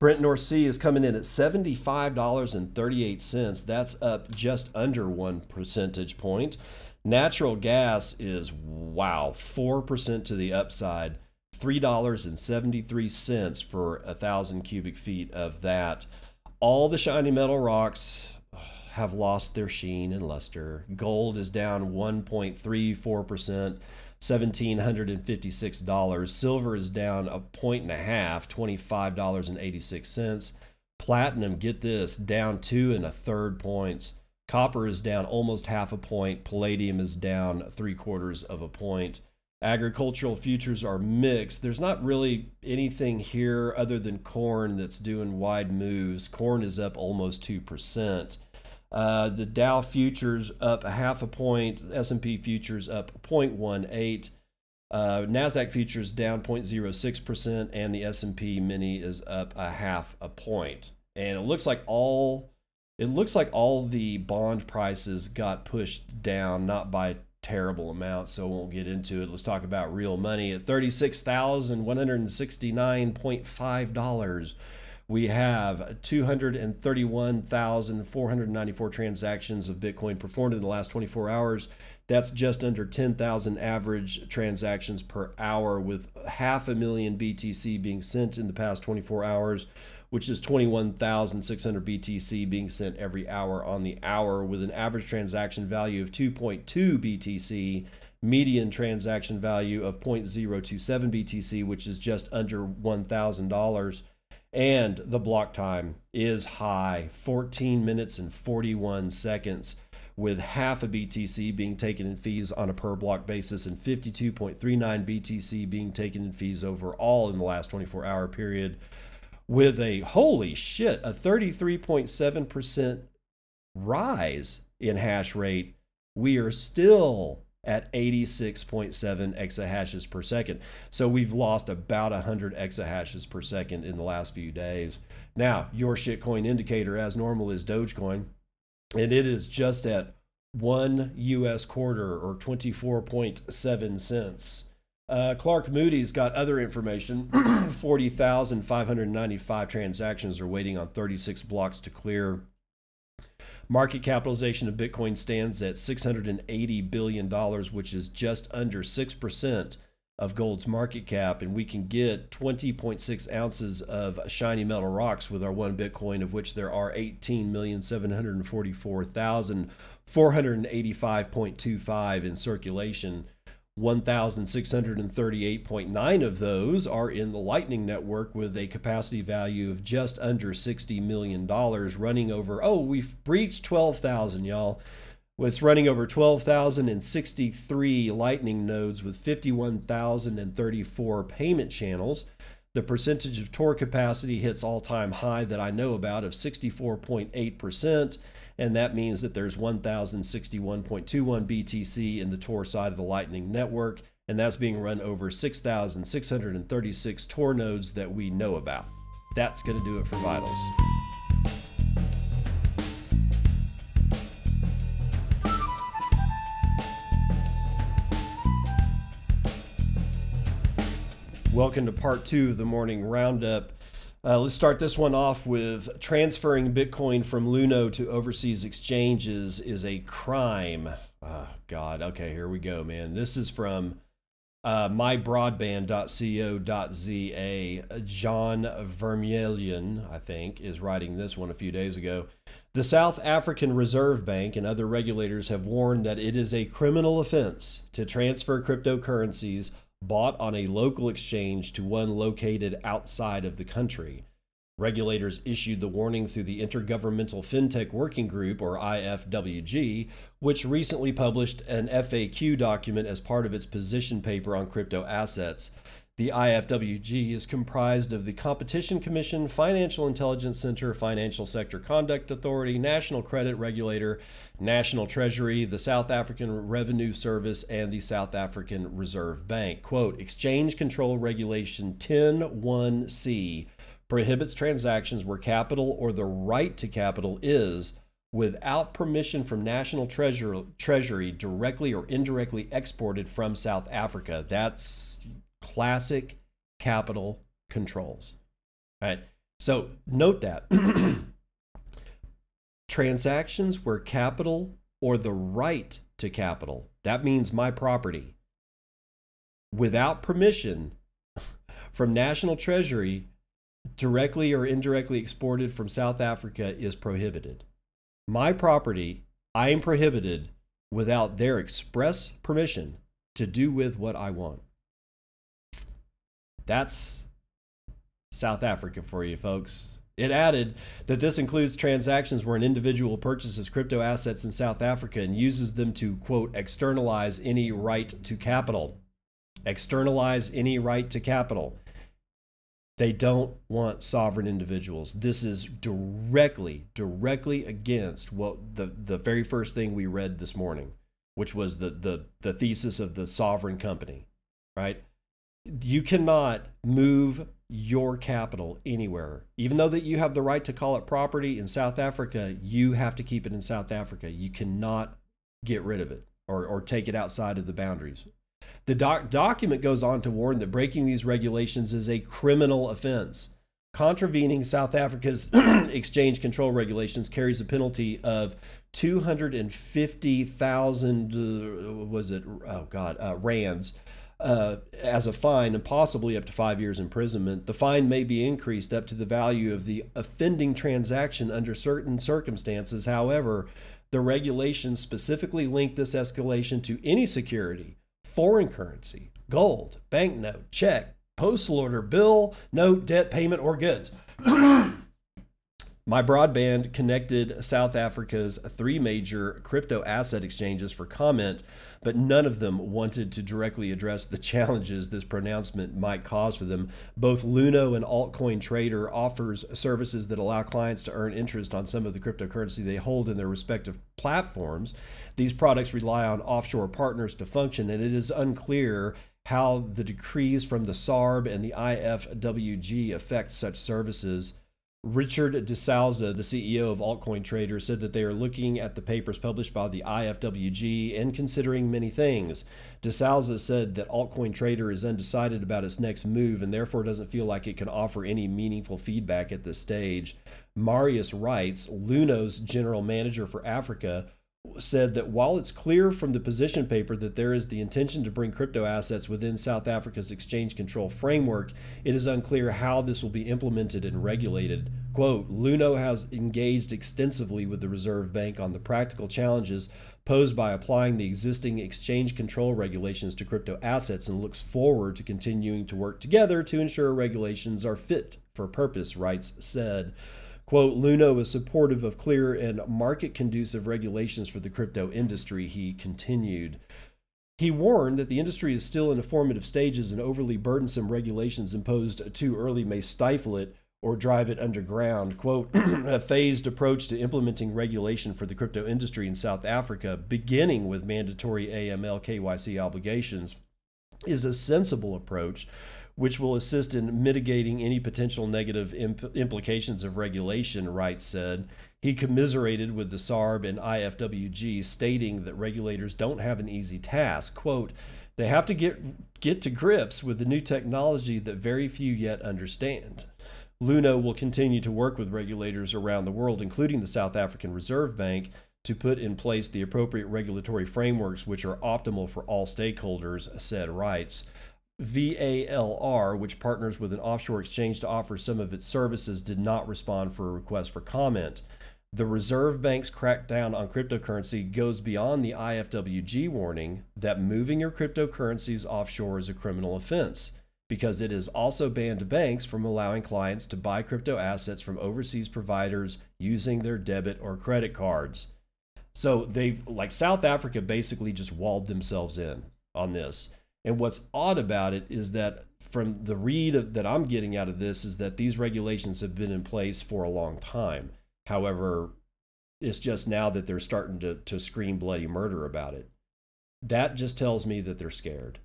Brent North Sea is coming in at $75.38. That's up just under one percentage point. Natural gas is, wow, 4% to the upside $3.73 for a thousand cubic feet of that. All the shiny metal rocks uh, have lost their sheen and luster. Gold is down 1.34%. $1,756. Silver is down a point and a half, $25.86. Platinum, get this, down two and a third points. Copper is down almost half a point. Palladium is down three quarters of a point agricultural futures are mixed. There's not really anything here other than corn that's doing wide moves. Corn is up almost 2%. Uh, the Dow futures up a half a point, S&P futures up 0.18, uh, Nasdaq futures down 0.06%, and the S&P mini is up a half a point. And it looks like all it looks like all the bond prices got pushed down, not by terrible amount, so we won't get into it. Let's talk about real money. At $36,169.5, we have 231,494 transactions of Bitcoin performed in the last 24 hours. That's just under 10,000 average transactions per hour, with half a million BTC being sent in the past 24 hours which is 21,600 BTC being sent every hour on the hour with an average transaction value of 2.2 BTC, median transaction value of 0.027 BTC, which is just under $1,000. And the block time is high 14 minutes and 41 seconds, with half a BTC being taken in fees on a per block basis and 52.39 BTC being taken in fees overall in the last 24 hour period with a holy shit, a 33.7% rise in hash rate, we are still at 86.7 exahashes per second. So we've lost about 100 exahashes per second in the last few days. Now, your shitcoin indicator, as normal, is Dogecoin, and it is just at one US quarter or 24.7 cents. Uh, Clark Moody's got other information. (clears throat) 40,595 transactions are waiting on 36 blocks to clear. Market capitalization of Bitcoin stands at $680 billion, which is just under 6% of gold's market cap. And we can get 20.6 ounces of shiny metal rocks with our one Bitcoin, of which there are 18,744,485.25 in circulation. 1,638.9 of those are in the Lightning Network with a capacity value of just under $60 million, running over, oh, we've breached 12,000, y'all. It's running over 12,063 Lightning nodes with 51,034 payment channels. The percentage of Tor capacity hits all time high that I know about of 64.8% and that means that there's 1061.21 BTC in the Tor side of the Lightning Network, and that's being run over 6,636 Tor nodes that we know about. That's going to do it for Vitals. Welcome to part two of the morning roundup. Uh, let's start this one off with transferring Bitcoin from Luno to overseas exchanges is a crime. Oh, God. Okay, here we go, man. This is from uh, mybroadband.co.za. John Vermeulen, I think, is writing this one a few days ago. The South African Reserve Bank and other regulators have warned that it is a criminal offense to transfer cryptocurrencies bought on a local exchange to one located outside of the country. Regulators issued the warning through the Intergovernmental FinTech Working Group, or IFWG, which recently published an FAQ document as part of its position paper on crypto assets. The IFWG is comprised of the Competition Commission, Financial Intelligence Center, Financial Sector Conduct Authority, National Credit Regulator, National Treasury, the South African Revenue Service, and the South African Reserve Bank. Quote Exchange Control Regulation 101C prohibits transactions where capital or the right to capital is without permission from national treasury, treasury directly or indirectly exported from South Africa. That's classic capital controls. All right. So note that (clears throat) transactions where capital or the right to capital, that means my property, without permission (laughs) from national treasury directly or indirectly exported from South Africa is prohibited. My property, I am prohibited without their express permission to do with what I want. That's South Africa for you, folks. It added that this includes transactions where an individual purchases crypto assets in South Africa and uses them to, quote, externalize any right to capital. Externalize any right to capital. They don't want sovereign individuals. This is directly, directly against what the, the very first thing we read this morning, which was the, the, the thesis of the sovereign company, right? you cannot move your capital anywhere. Even though that you have the right to call it property in South Africa, you have to keep it in South Africa. You cannot get rid of it or, or take it outside of the boundaries. The doc- document goes on to warn that breaking these regulations is a criminal offense. Contravening South Africa's (clears throat) exchange control regulations carries a penalty of 250,000 uh, was it oh god uh, rands uh, as a fine and possibly up to five years imprisonment. The fine may be increased up to the value of the offending transaction under certain circumstances. However, the regulations specifically link this escalation to any security, foreign currency, gold, banknote, check, postal order, bill, note, debt payment, or goods. (clears throat) My broadband connected South Africa's three major crypto asset exchanges for comment but none of them wanted to directly address the challenges this pronouncement might cause for them. Both Luno and Altcoin Trader offers services that allow clients to earn interest on some of the cryptocurrency they hold in their respective platforms. These products rely on offshore partners to function, and it is unclear how the decrees from the SARB and the IFWG affect such services. Richard DeSouza, the CEO of Altcoin Trader, said that they are looking at the papers published by the IFWG and considering many things. DeSouza said that Altcoin Trader is undecided about its next move and therefore doesn't feel like it can offer any meaningful feedback at this stage. Marius Reitz, Luno's general manager for Africa, said that while it's clear from the position paper that there is the intention to bring crypto assets within South Africa's exchange control framework, it is unclear how this will be implemented and regulated. Quote Luno has engaged extensively with the Reserve Bank on the practical challenges posed by applying the existing exchange control regulations to crypto assets and looks forward to continuing to work together to ensure regulations are fit for purpose, Reitz said. Quote, Luno is supportive of clear and market conducive regulations for the crypto industry, he continued. He warned that the industry is still in the formative stages and overly burdensome regulations imposed too early may stifle it or drive it underground. Quote, (clears throat) a phased approach to implementing regulation for the crypto industry in South Africa, beginning with mandatory AML KYC obligations, is a sensible approach which will assist in mitigating any potential negative imp- implications of regulation, Reitz said. He commiserated with the SARB and IFWG, stating that regulators don't have an easy task. Quote, they have to get, get to grips with the new technology that very few yet understand. Luno will continue to work with regulators around the world, including the South African Reserve Bank, to put in place the appropriate regulatory frameworks which are optimal for all stakeholders, said Reitz. VALR, which partners with an offshore exchange to offer some of its services, did not respond for a request for comment. The Reserve Bank's crackdown on cryptocurrency goes beyond the IFWG warning that moving your cryptocurrencies offshore is a criminal offense because it has also banned banks from allowing clients to buy crypto assets from overseas providers using their debit or credit cards. So they've, like South Africa, basically just walled themselves in on this. And what's odd about it is that from the read of, that I'm getting out of this is that these regulations have been in place for a long time. However, it's just now that they're starting to, to scream bloody murder about it. That just tells me that they're scared.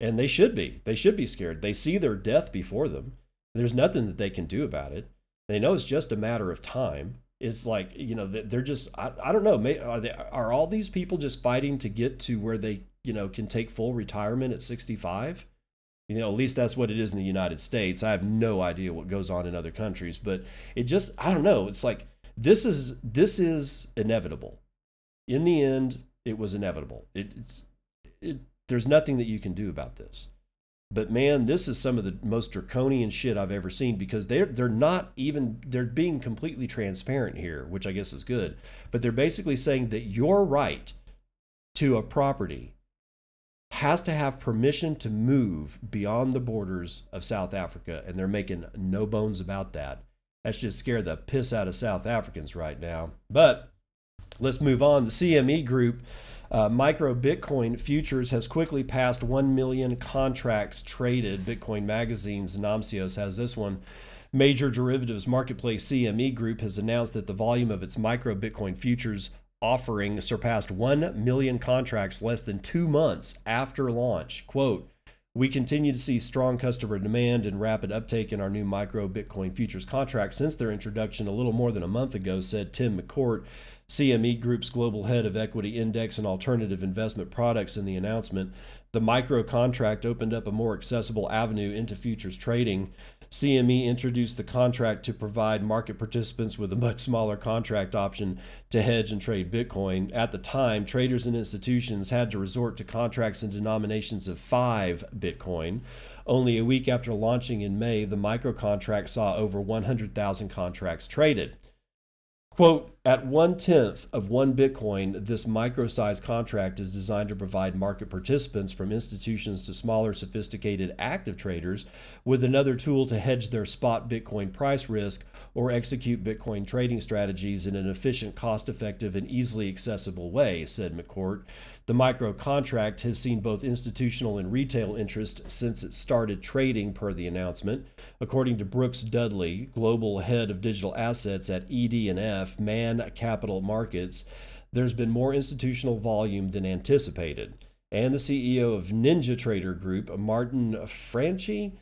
And they should be. They should be scared. They see their death before them. There's nothing that they can do about it. They know it's just a matter of time. It's like, you know, they're just, I, I don't know. Are, they, are all these people just fighting to get to where they, you know, can take full retirement at 65? You know, at least that's what it is in the United States. I have no idea what goes on in other countries, but it just, I don't know. It's like, this is, this is inevitable. In the end, it was inevitable. It, it's, it, there's nothing that you can do about this. But man, this is some of the most draconian shit I've ever seen because they're they're not even they're being completely transparent here, which I guess is good. But they're basically saying that your right to a property has to have permission to move beyond the borders of South Africa, and they're making no bones about that. That should scare the piss out of South Africans right now. But let's move on. The CME Group uh, micro Bitcoin futures has quickly passed 1 million contracts traded. Bitcoin Magazine's Namcios has this one. Major derivatives marketplace CME Group has announced that the volume of its micro Bitcoin futures offering surpassed 1 million contracts less than two months after launch. Quote, we continue to see strong customer demand and rapid uptake in our new micro Bitcoin futures contracts since their introduction a little more than a month ago, said Tim McCourt, CME Group's global head of equity index and alternative investment products in the announcement. The micro contract opened up a more accessible avenue into futures trading. CME introduced the contract to provide market participants with a much smaller contract option to hedge and trade Bitcoin. At the time, traders and institutions had to resort to contracts in denominations of five Bitcoin. Only a week after launching in May, the micro contract saw over 100,000 contracts traded. Quote, at one tenth of one Bitcoin, this micro sized contract is designed to provide market participants, from institutions to smaller, sophisticated active traders, with another tool to hedge their spot Bitcoin price risk or execute Bitcoin trading strategies in an efficient, cost effective, and easily accessible way, said McCourt. The micro contract has seen both institutional and retail interest since it started trading, per the announcement. According to Brooks Dudley, global head of digital assets at ED&F Man Capital Markets, there's been more institutional volume than anticipated. And the CEO of Ninja Trader Group, Martin Franchi,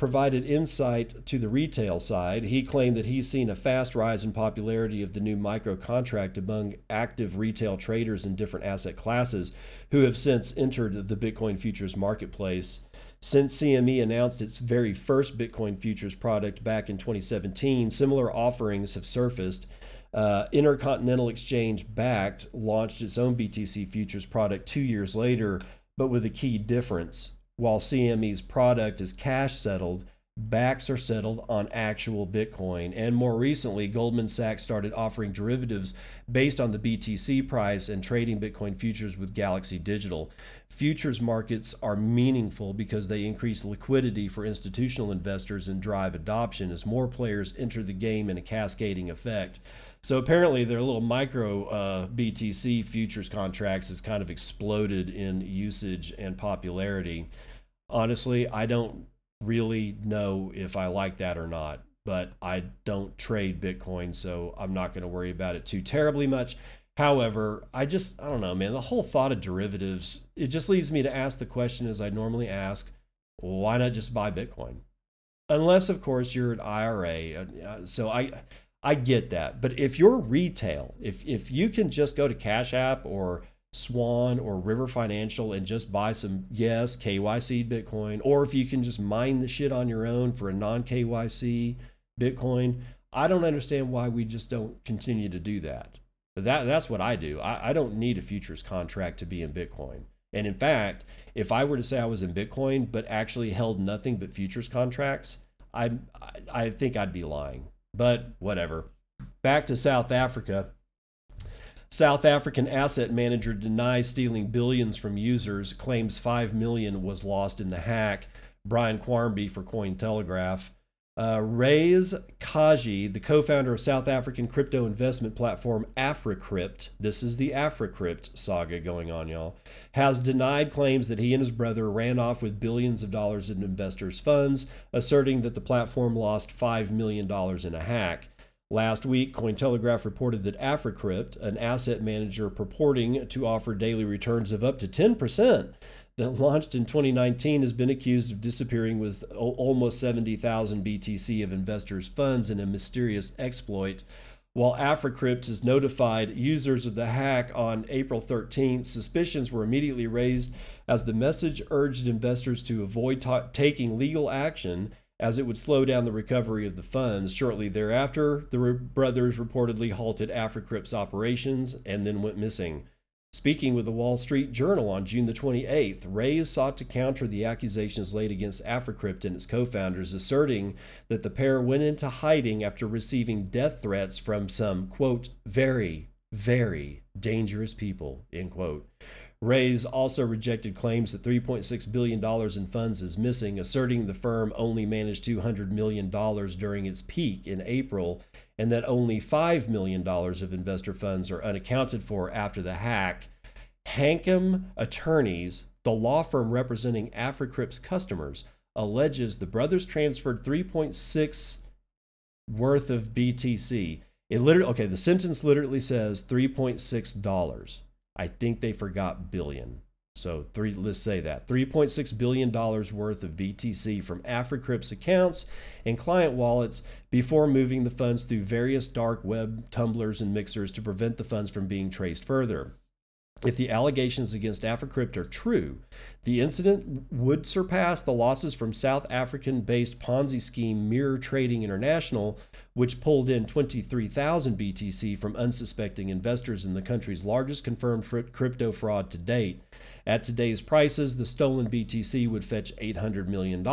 provided insight to the retail side. He claimed that he's seen a fast rise in popularity of the new micro contract among active retail traders in different asset classes who have since entered the Bitcoin futures marketplace. Since CME announced its very first Bitcoin futures product back in 2017, similar offerings have surfaced. Uh, Intercontinental Exchange Bakkt launched its own BTC futures product two years later, but with a key difference while CME's product is cash settled, Bakkt's are settled on actual Bitcoin. And more recently, Goldman Sachs started offering derivatives based on the BTC price and trading Bitcoin futures with Galaxy Digital. Futures markets are meaningful because they increase liquidity for institutional investors and drive adoption as more players enter the game in a cascading effect. So apparently, their little micro uh, BTC futures contracts has kind of exploded in usage and popularity honestly, I don't really know if I like that or not, but I don't trade Bitcoin, so I'm not going to worry about it too terribly much. However, I just, I don't know, man, the whole thought of derivatives, it just leaves me to ask the question as I normally ask why not just buy Bitcoin? Unless, of course, you're an IRA. Uh, so I, I get that. But if you're retail, if, if you can just go to Cash App or Swan or River Financial and just buy some, yes, KYC Bitcoin, or if you can just mine the shit on your own for a non KYC Bitcoin. I don't understand why we just don't continue to do that. But that that's what I do. I, I don't need a futures contract to be in Bitcoin. And in fact, if I were to say I was in Bitcoin but actually held nothing but futures contracts, I I think I'd be lying. But whatever. back to South Africa. South African asset manager denies stealing billions from users, claims 5 million was lost in the hack. Brian Quarmby for Cointelegraph. Uh, Raees Cajee, the co founder of South African crypto investment platform AfriCrypt, this is the AfriCrypt saga going on, y'all, has denied claims that he and his brother ran off with billions of dollars in investors' funds, asserting that the platform lost $5 million in a hack. Last week, Cointelegraph reported that AfriCrypt, an asset manager purporting to offer daily returns of up to 10%, that launched in 2019 has been accused of disappearing with almost 70,000 BTC of investors' funds in a mysterious exploit. While AfriCrypt has notified users of the hack on April 13th, suspicions were immediately raised as the message urged investors to avoid ta- taking legal action as it would slow down the recovery of the funds. Shortly thereafter, the brothers reportedly halted AfriCrypt's operations and then went missing. Speaking with the Wall Street Journal on June the 28th, Raees sought to counter the accusations laid against AfriCrypt and its co-founders, asserting that the pair went into hiding after receiving death threats from some, quote, very, very dangerous people, end quote. Raees also rejected claims that $3.6 billion in funds is missing, asserting the firm only managed $200 million during its peak in April and that only $5 million of investor funds are unaccounted for after the hack. Hanekom Attorneys, the law firm representing AfriCrypt's customers, alleges the brothers transferred 3.6 worth of BTC. It literally okay, the sentence literally says 3.6 dollars. I think they forgot billion. So three, let's say that $3.6 billion worth of BTC from AfriCrypt's accounts and client wallets before moving the funds through various dark web tumblers and mixers to prevent the funds from being traced further. If the allegations against AfriCrypt are true, the incident would surpass the losses from South African based Ponzi scheme Mirror Trading International, which pulled in 23,000 BTC from unsuspecting investors in the country's largest confirmed crypto fraud to date. At today's prices, the stolen BTC would fetch $800 million.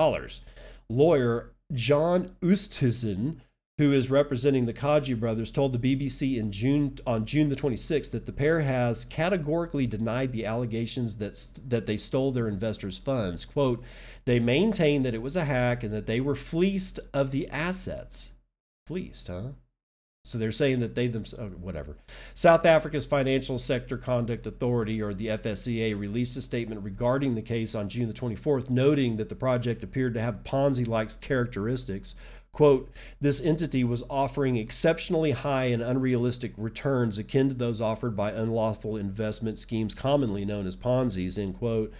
Lawyer John Oosthuizen who is representing the Cajee brothers, told the BBC in June on June the 26th that the pair has categorically denied the allegations that that they stole their investors' funds. "Quote: They maintain that it was a hack and that they were fleeced of the assets. Fleeced, huh? So they're saying that they themselves, oh, whatever. South Africa's Financial Sector Conduct Authority, or the FSCA, released a statement regarding the case on June the 24th, noting that the project appeared to have Ponzi like characteristics Quote, this entity was offering exceptionally high and unrealistic returns akin to those offered by unlawful investment schemes commonly known as Ponzi's, end quote.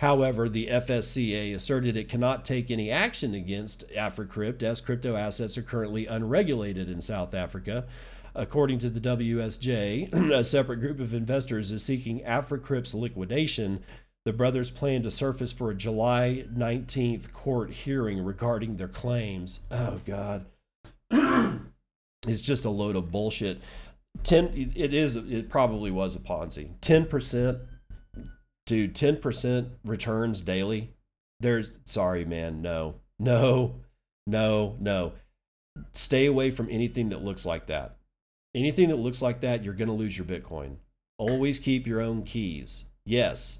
However, the FSCA asserted it cannot take any action against AfriCrypt as crypto assets are currently unregulated in South Africa. According to the WSJ, (clears throat) a separate group of investors is seeking AfriCrypt's liquidation the brothers plan to surface for a July 19th court hearing regarding their claims. Oh, God. (clears throat) it's just a load of bullshit. 10 it is it probably was a ponzi. 10% dude 10% returns daily. There's sorry man no no no no. Stay away from anything that looks like that. Anything that looks like that you're going to lose your bitcoin. Always keep your own keys. Yes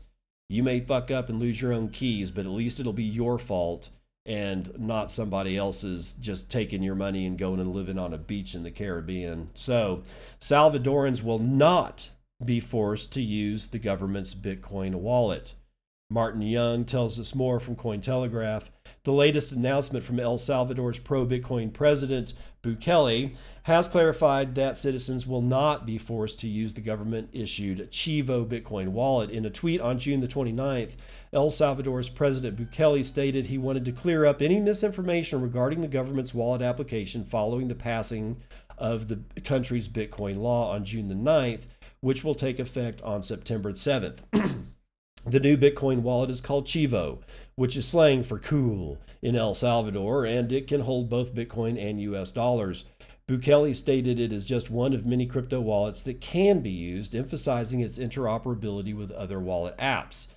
you may fuck up and lose your own keys, but at least it'll be your fault and not somebody else's just taking your money and going and living on a beach in the Caribbean. So, Salvadorans will not be forced to use the government's Bitcoin wallet. Martin Young tells us more from Cointelegraph. The latest announcement from El Salvador's pro Bitcoin president, Bukele, has clarified that citizens will not be forced to use the government issued Chivo Bitcoin wallet. In a tweet on June the 29th, El Salvador's President Bukele stated he wanted to clear up any misinformation regarding the government's wallet application following the passing of the country's Bitcoin law on June the 9th, which will take effect on September 7th. (clears throat) The new Bitcoin wallet is called Chivo, which is slang for cool in El Salvador, and it can hold both Bitcoin and US dollars. Bukele stated it is just one of many crypto wallets that can be used, emphasizing its interoperability with other wallet apps.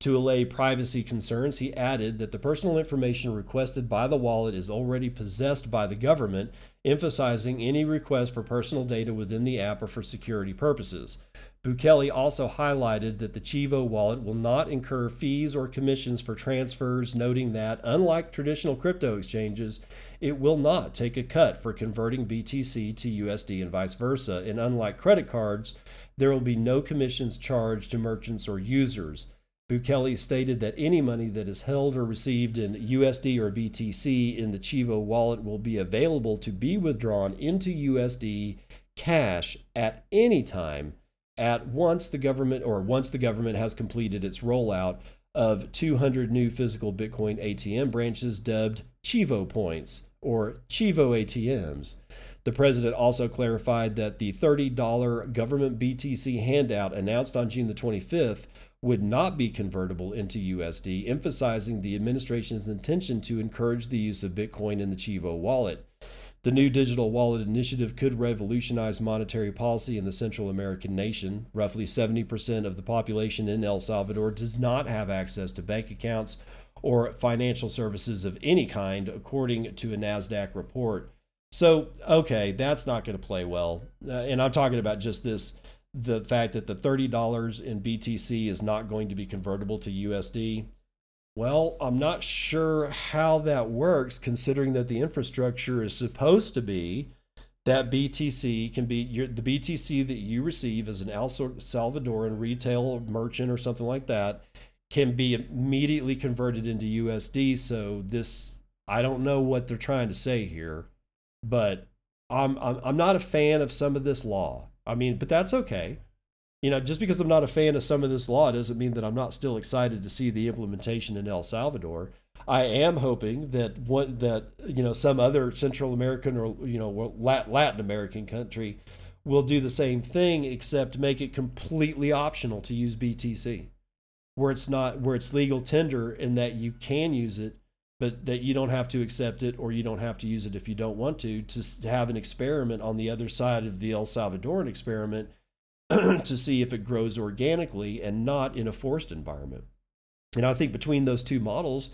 To allay privacy concerns, he added that the personal information requested by the wallet is already possessed by the government, emphasizing any request for personal data within the app or for security purposes. Bukele also highlighted that the Chivo wallet will not incur fees or commissions for transfers, noting that, unlike traditional crypto exchanges, it will not take a cut for converting BTC to USD and vice versa. And unlike credit cards, there will be no commissions charged to merchants or users. Bukele stated that any money that is held or received in USD or BTC in the Chivo wallet will be available to be withdrawn into USD cash at any time at once the government or once the government has completed its rollout of 200 new physical Bitcoin ATM branches dubbed Chivo points or Chivo ATMs. The president also clarified that the $30 government BTC handout announced on June the 25th would not be convertible into USD, emphasizing the administration's intention to encourage the use of Bitcoin in the Chivo wallet. The new digital wallet initiative could revolutionize monetary policy in the Central American nation. Roughly 70% of the population in El Salvador does not have access to bank accounts or financial services of any kind, according to a NASDAQ report. So, okay, that's not going to play well. Uh, and I'm talking about just this the fact that the $30 in BTC is not going to be convertible to USD. Well, I'm not sure how that works, considering that the infrastructure is supposed to be that BTC can be your, the BTC that you receive as an El Salvadoran retail merchant or something like that can be immediately converted into USD. So this, I don't know what they're trying to say here, but I'm I'm, I'm not a fan of some of this law. I mean, but that's okay you know, just because I'm not a fan of some of this law doesn't mean that I'm not still excited to see the implementation in El Salvador. I am hoping that that you know some other Central American or you know Latin American country will do the same thing, except make it completely optional to use BTC, where it's not where it's legal tender and that you can use it, but that you don't have to accept it or you don't have to use it if you don't want to. To have an experiment on the other side of the El Salvadoran experiment (clears throat) to see if it grows organically and not in a forced environment. And I think between those two models,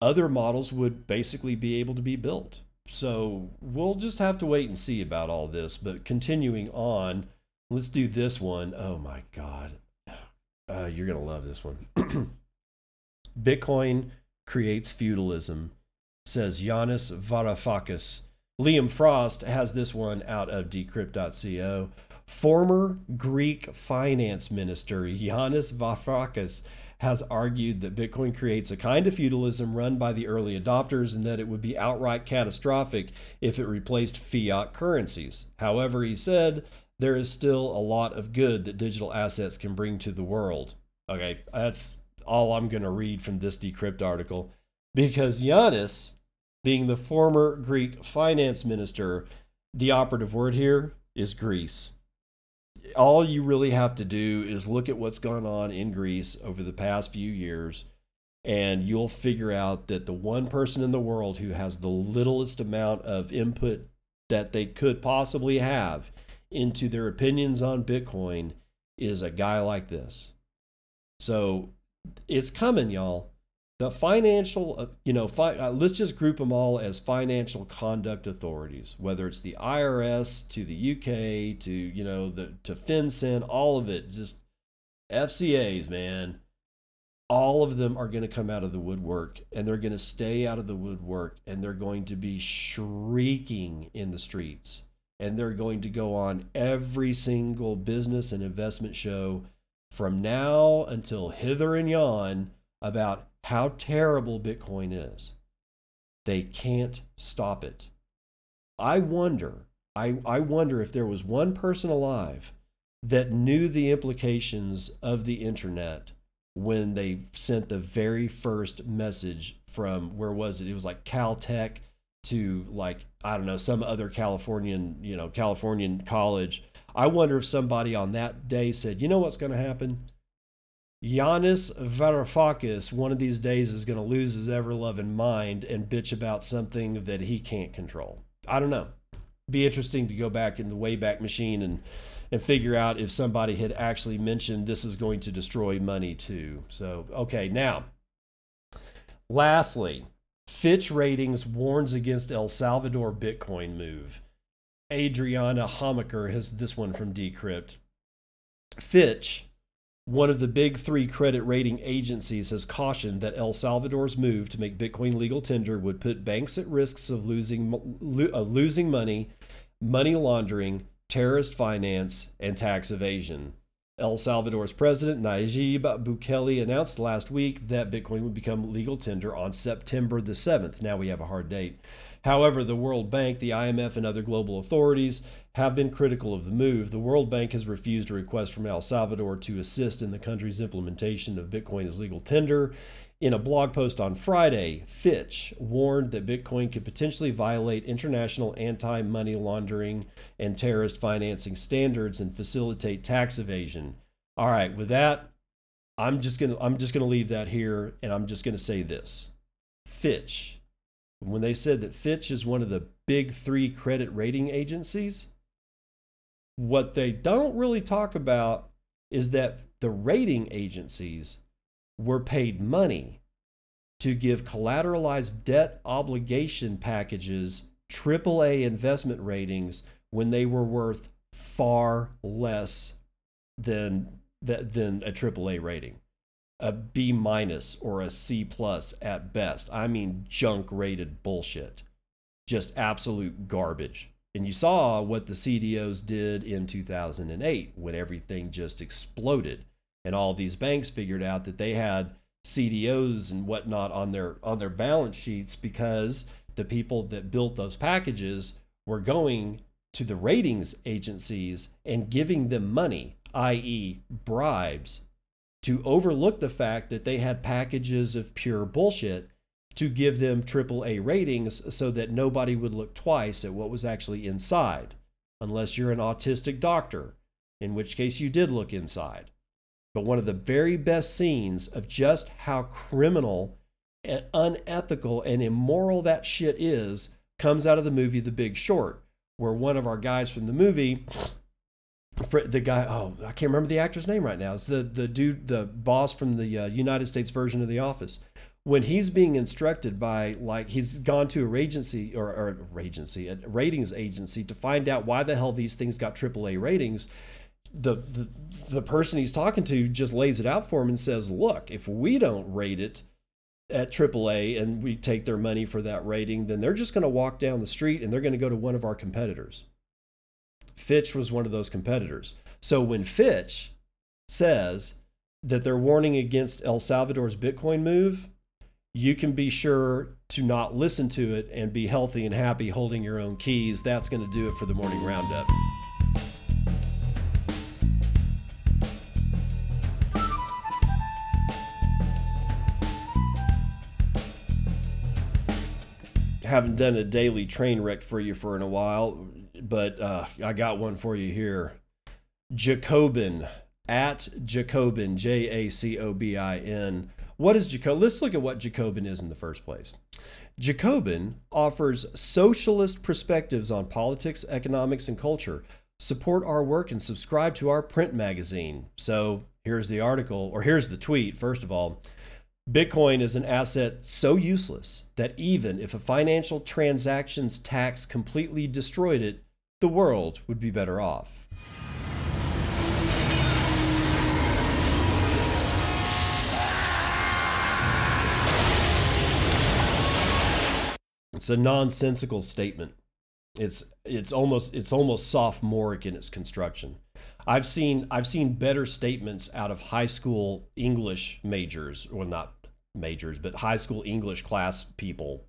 other models would basically be able to be built. So we'll just have to wait and see about all this. But continuing on, let's do this one. Oh my God. Uh, you're going to love this one. (clears throat) Bitcoin creates feudalism, says Yanis Varoufakis. Liam Frost has this one out of decrypt.co. Former Greek finance minister Yanis Varoufakis has argued that Bitcoin creates a kind of feudalism run by the early adopters and that it would be outright catastrophic if it replaced fiat currencies. However, he said there is still a lot of good that digital assets can bring to the world. Okay, that's all I'm going to read from this Decrypt article because Yanis, being the former Greek finance minister, the operative word here is Greece all you really have to do is look at what's gone on in Greece over the past few years, and you'll figure out that the one person in the world who has the littlest amount of input that they could possibly have into their opinions on Bitcoin is a guy like this. So it's coming, y'all the financial, uh, you know, fi- uh, let's just group them all as financial conduct authorities, whether it's the IRS to the UK to, you know, the to FinCEN, all of it, just FCAs, man. All of them are going to come out of the woodwork and they're going to stay out of the woodwork and they're going to be shrieking in the streets and they're going to go on every single business and investment show from now until hither and yon about how terrible Bitcoin is. They can't stop it. I wonder, I, I wonder if there was one person alive that knew the implications of the internet when they sent the very first message from where was it? It was like Caltech to like I don't know some other Californian you know Californian college. I wonder if somebody on that day said, you know what's going to happen? Yanis Varoufakis one of these days is going to lose his ever loving mind and bitch about something that he can't control. I don't know. Be interesting to go back in the Wayback Machine and and figure out if somebody had actually mentioned this is going to destroy money too. So, okay, now, lastly, Fitch Ratings warns against El Salvador Bitcoin move. Adriana Hamacher has this one from Decrypt. Fitch, one of the big three credit rating agencies, has cautioned that El Salvador's move to make Bitcoin legal tender would put banks at risks of losing, uh, losing money, money laundering, terrorist finance, and tax evasion. El Salvador's president Nayib Bukele announced last week that Bitcoin would become legal tender on September the 7th. Now we have a hard date. However, the World Bank, the IMF, and other global authorities have been critical of the move. The World Bank has refused a request from El Salvador to assist in the country's implementation of Bitcoin as legal tender. In a blog post on Friday, Fitch warned that Bitcoin could potentially violate international anti money laundering and terrorist financing standards and facilitate tax evasion. All right, with that, I'm just going to I'm just going to leave that here and I'm just going to say this. Fitch when they said that Fitch is one of the big 3 credit rating agencies, what they don't really talk about is that the rating agencies were paid money to give collateralized debt obligation packages AAA investment ratings when they were worth far less than than a AAA rating, a B minus or a C plus at best. I mean, junk rated bullshit, just absolute garbage. And you saw what the CDOs did in 2008 when everything just exploded and all these banks figured out that they had CDOs and whatnot on their on their balance sheets because the people that built those packages were going to the ratings agencies and giving them money, i.e., bribes, to overlook the fact that they had packages of pure bullshit to give them AAA ratings so that nobody would look twice at what was actually inside, unless you're an autistic doctor, in which case you did look inside. But one of the very best scenes of just how criminal and unethical and immoral that shit is comes out of the movie The Big Short, where one of our guys from the movie, the guy, oh, I can't remember the actor's name right now. It's the, the dude, the boss from the uh, United States version of The Office. When he's being instructed by, like, he's gone to a agency or, or a agency, a ratings agency to find out why the hell these things got AAA ratings the, the the person he's talking to just lays it out for him and says, "Look, if we don't rate it at AAA and we take their money for that rating, then they're just going to walk down the street and they're going to go to one of our competitors." Fitch was one of those competitors. So when Fitch says that they're warning against El Salvador's Bitcoin move, you can be sure to not listen to it and be healthy and happy holding your own keys. That's going to do it for the morning roundup. haven't done a daily train wreck for you for in a while, but uh, I got one for you here. Jacobin at Jacobin J A C O B I N. What is Jacobin? Let's look at what Jacobin is in the first place. Jacobin offers socialist perspectives on politics, economics, and culture. Support our work and subscribe to our print magazine. So here's the article, or here's the tweet, first of all. Bitcoin is an asset so useless that even if a financial transactions tax completely destroyed it, the world would be better off. It's a nonsensical statement. It's it's almost it's almost sophomoric in its construction. I've seen I've seen better statements out of high school English majors, well not majors, but high school English class people,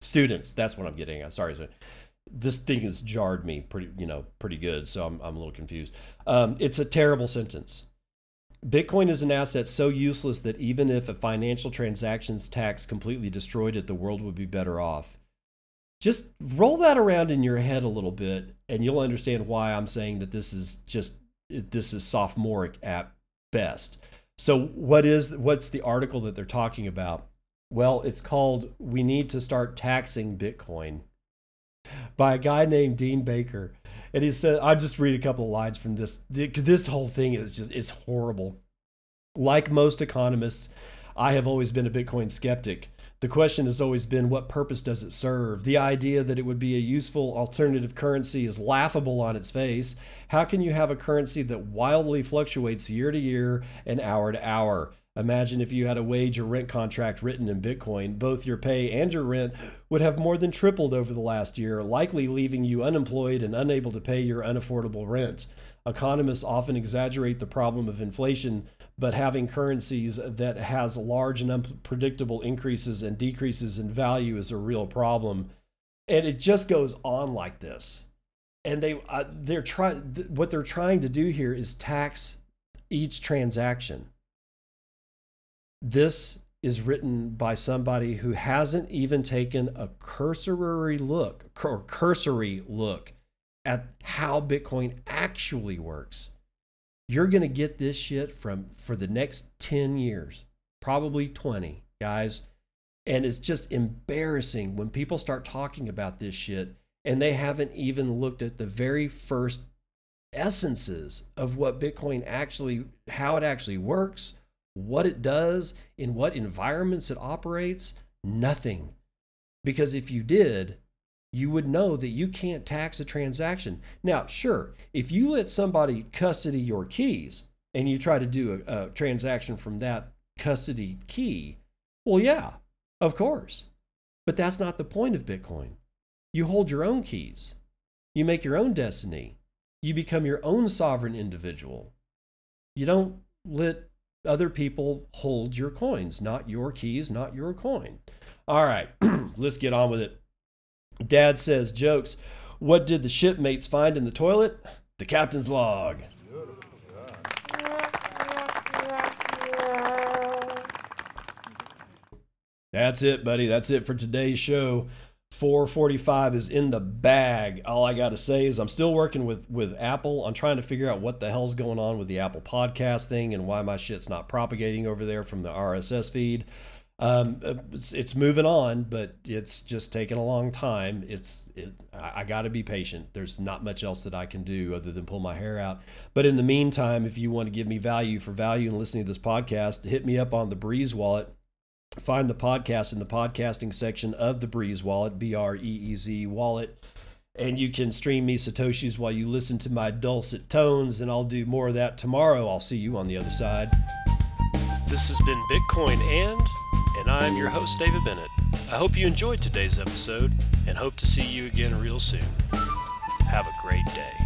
students. That's what I'm getting at. Sorry, this thing has jarred me pretty, you know, pretty good. So I'm I'm a little confused. Um, it's a terrible sentence. Bitcoin is an asset so useless that even if a financial transactions tax completely destroyed it, the world would be better off. Just roll that around in your head a little bit, and you'll understand why I'm saying that this is just this is sophomoric at best. So what is what's the article that they're talking about? Well, it's called "We Need to Start Taxing Bitcoin" by a guy named Dean Baker. And he said, I'll just read a couple of lines from this. This whole thing is just, it's horrible. Like most economists, I have always been a Bitcoin skeptic. The question has always been what purpose does it serve? The idea that it would be a useful alternative currency is laughable on its face. How can you have a currency that wildly fluctuates year to year and hour to hour? Imagine if you had a wage or rent contract written in Bitcoin. Both your pay and your rent would have more than tripled over the last year, likely leaving you unemployed and unable to pay your unaffordable rent. Economists often exaggerate the problem of inflation but having currencies that has large and unpredictable increases and decreases in value is a real problem and it just goes on like this and they uh, they're trying th- what they're trying to do here is tax each transaction this is written by somebody who hasn't even taken a cursory look or cursory look at how bitcoin actually works you're going to get this shit from for the next 10 years, probably 20, guys. And it's just embarrassing when people start talking about this shit and they haven't even looked at the very first essences of what Bitcoin actually, how it actually works, what it does, in what environments it operates. Nothing. Because if you did, you would know that you can't tax a transaction. Now, sure, if you let somebody custody your keys and you try to do a, a transaction from that custody key, well, yeah, of course. But that's not the point of Bitcoin. You hold your own keys, you make your own destiny, you become your own sovereign individual. You don't let other people hold your coins, not your keys, not your coin. All right, (clears throat) let's get on with it. Dad says jokes. What did the shipmates find in the toilet? The captain's log. That's it, buddy. That's it for today's show. 445 is in the bag. All I got to say is I'm still working with with Apple. I'm trying to figure out what the hell's going on with the Apple podcast thing and why my shit's not propagating over there from the RSS feed. Um, it's, it's, moving on, but it's just taking a long time. It's it, I, I got to be patient. There's not much else that I can do other than pull my hair out. But in the meantime, if you want to give me value for value and listening to this podcast, hit me up on the Breez Wallet. Find the podcast in the podcasting section of the Breez Wallet, B R E E Z Wallet. And you can stream me Satoshis while you listen to my dulcet tones, and I'll do more of that tomorrow. I'll see you on the other side. This has been Bitcoin and and I'm your host, David Bennett. I hope you enjoyed today's episode and hope to see you again real soon. Have a great day.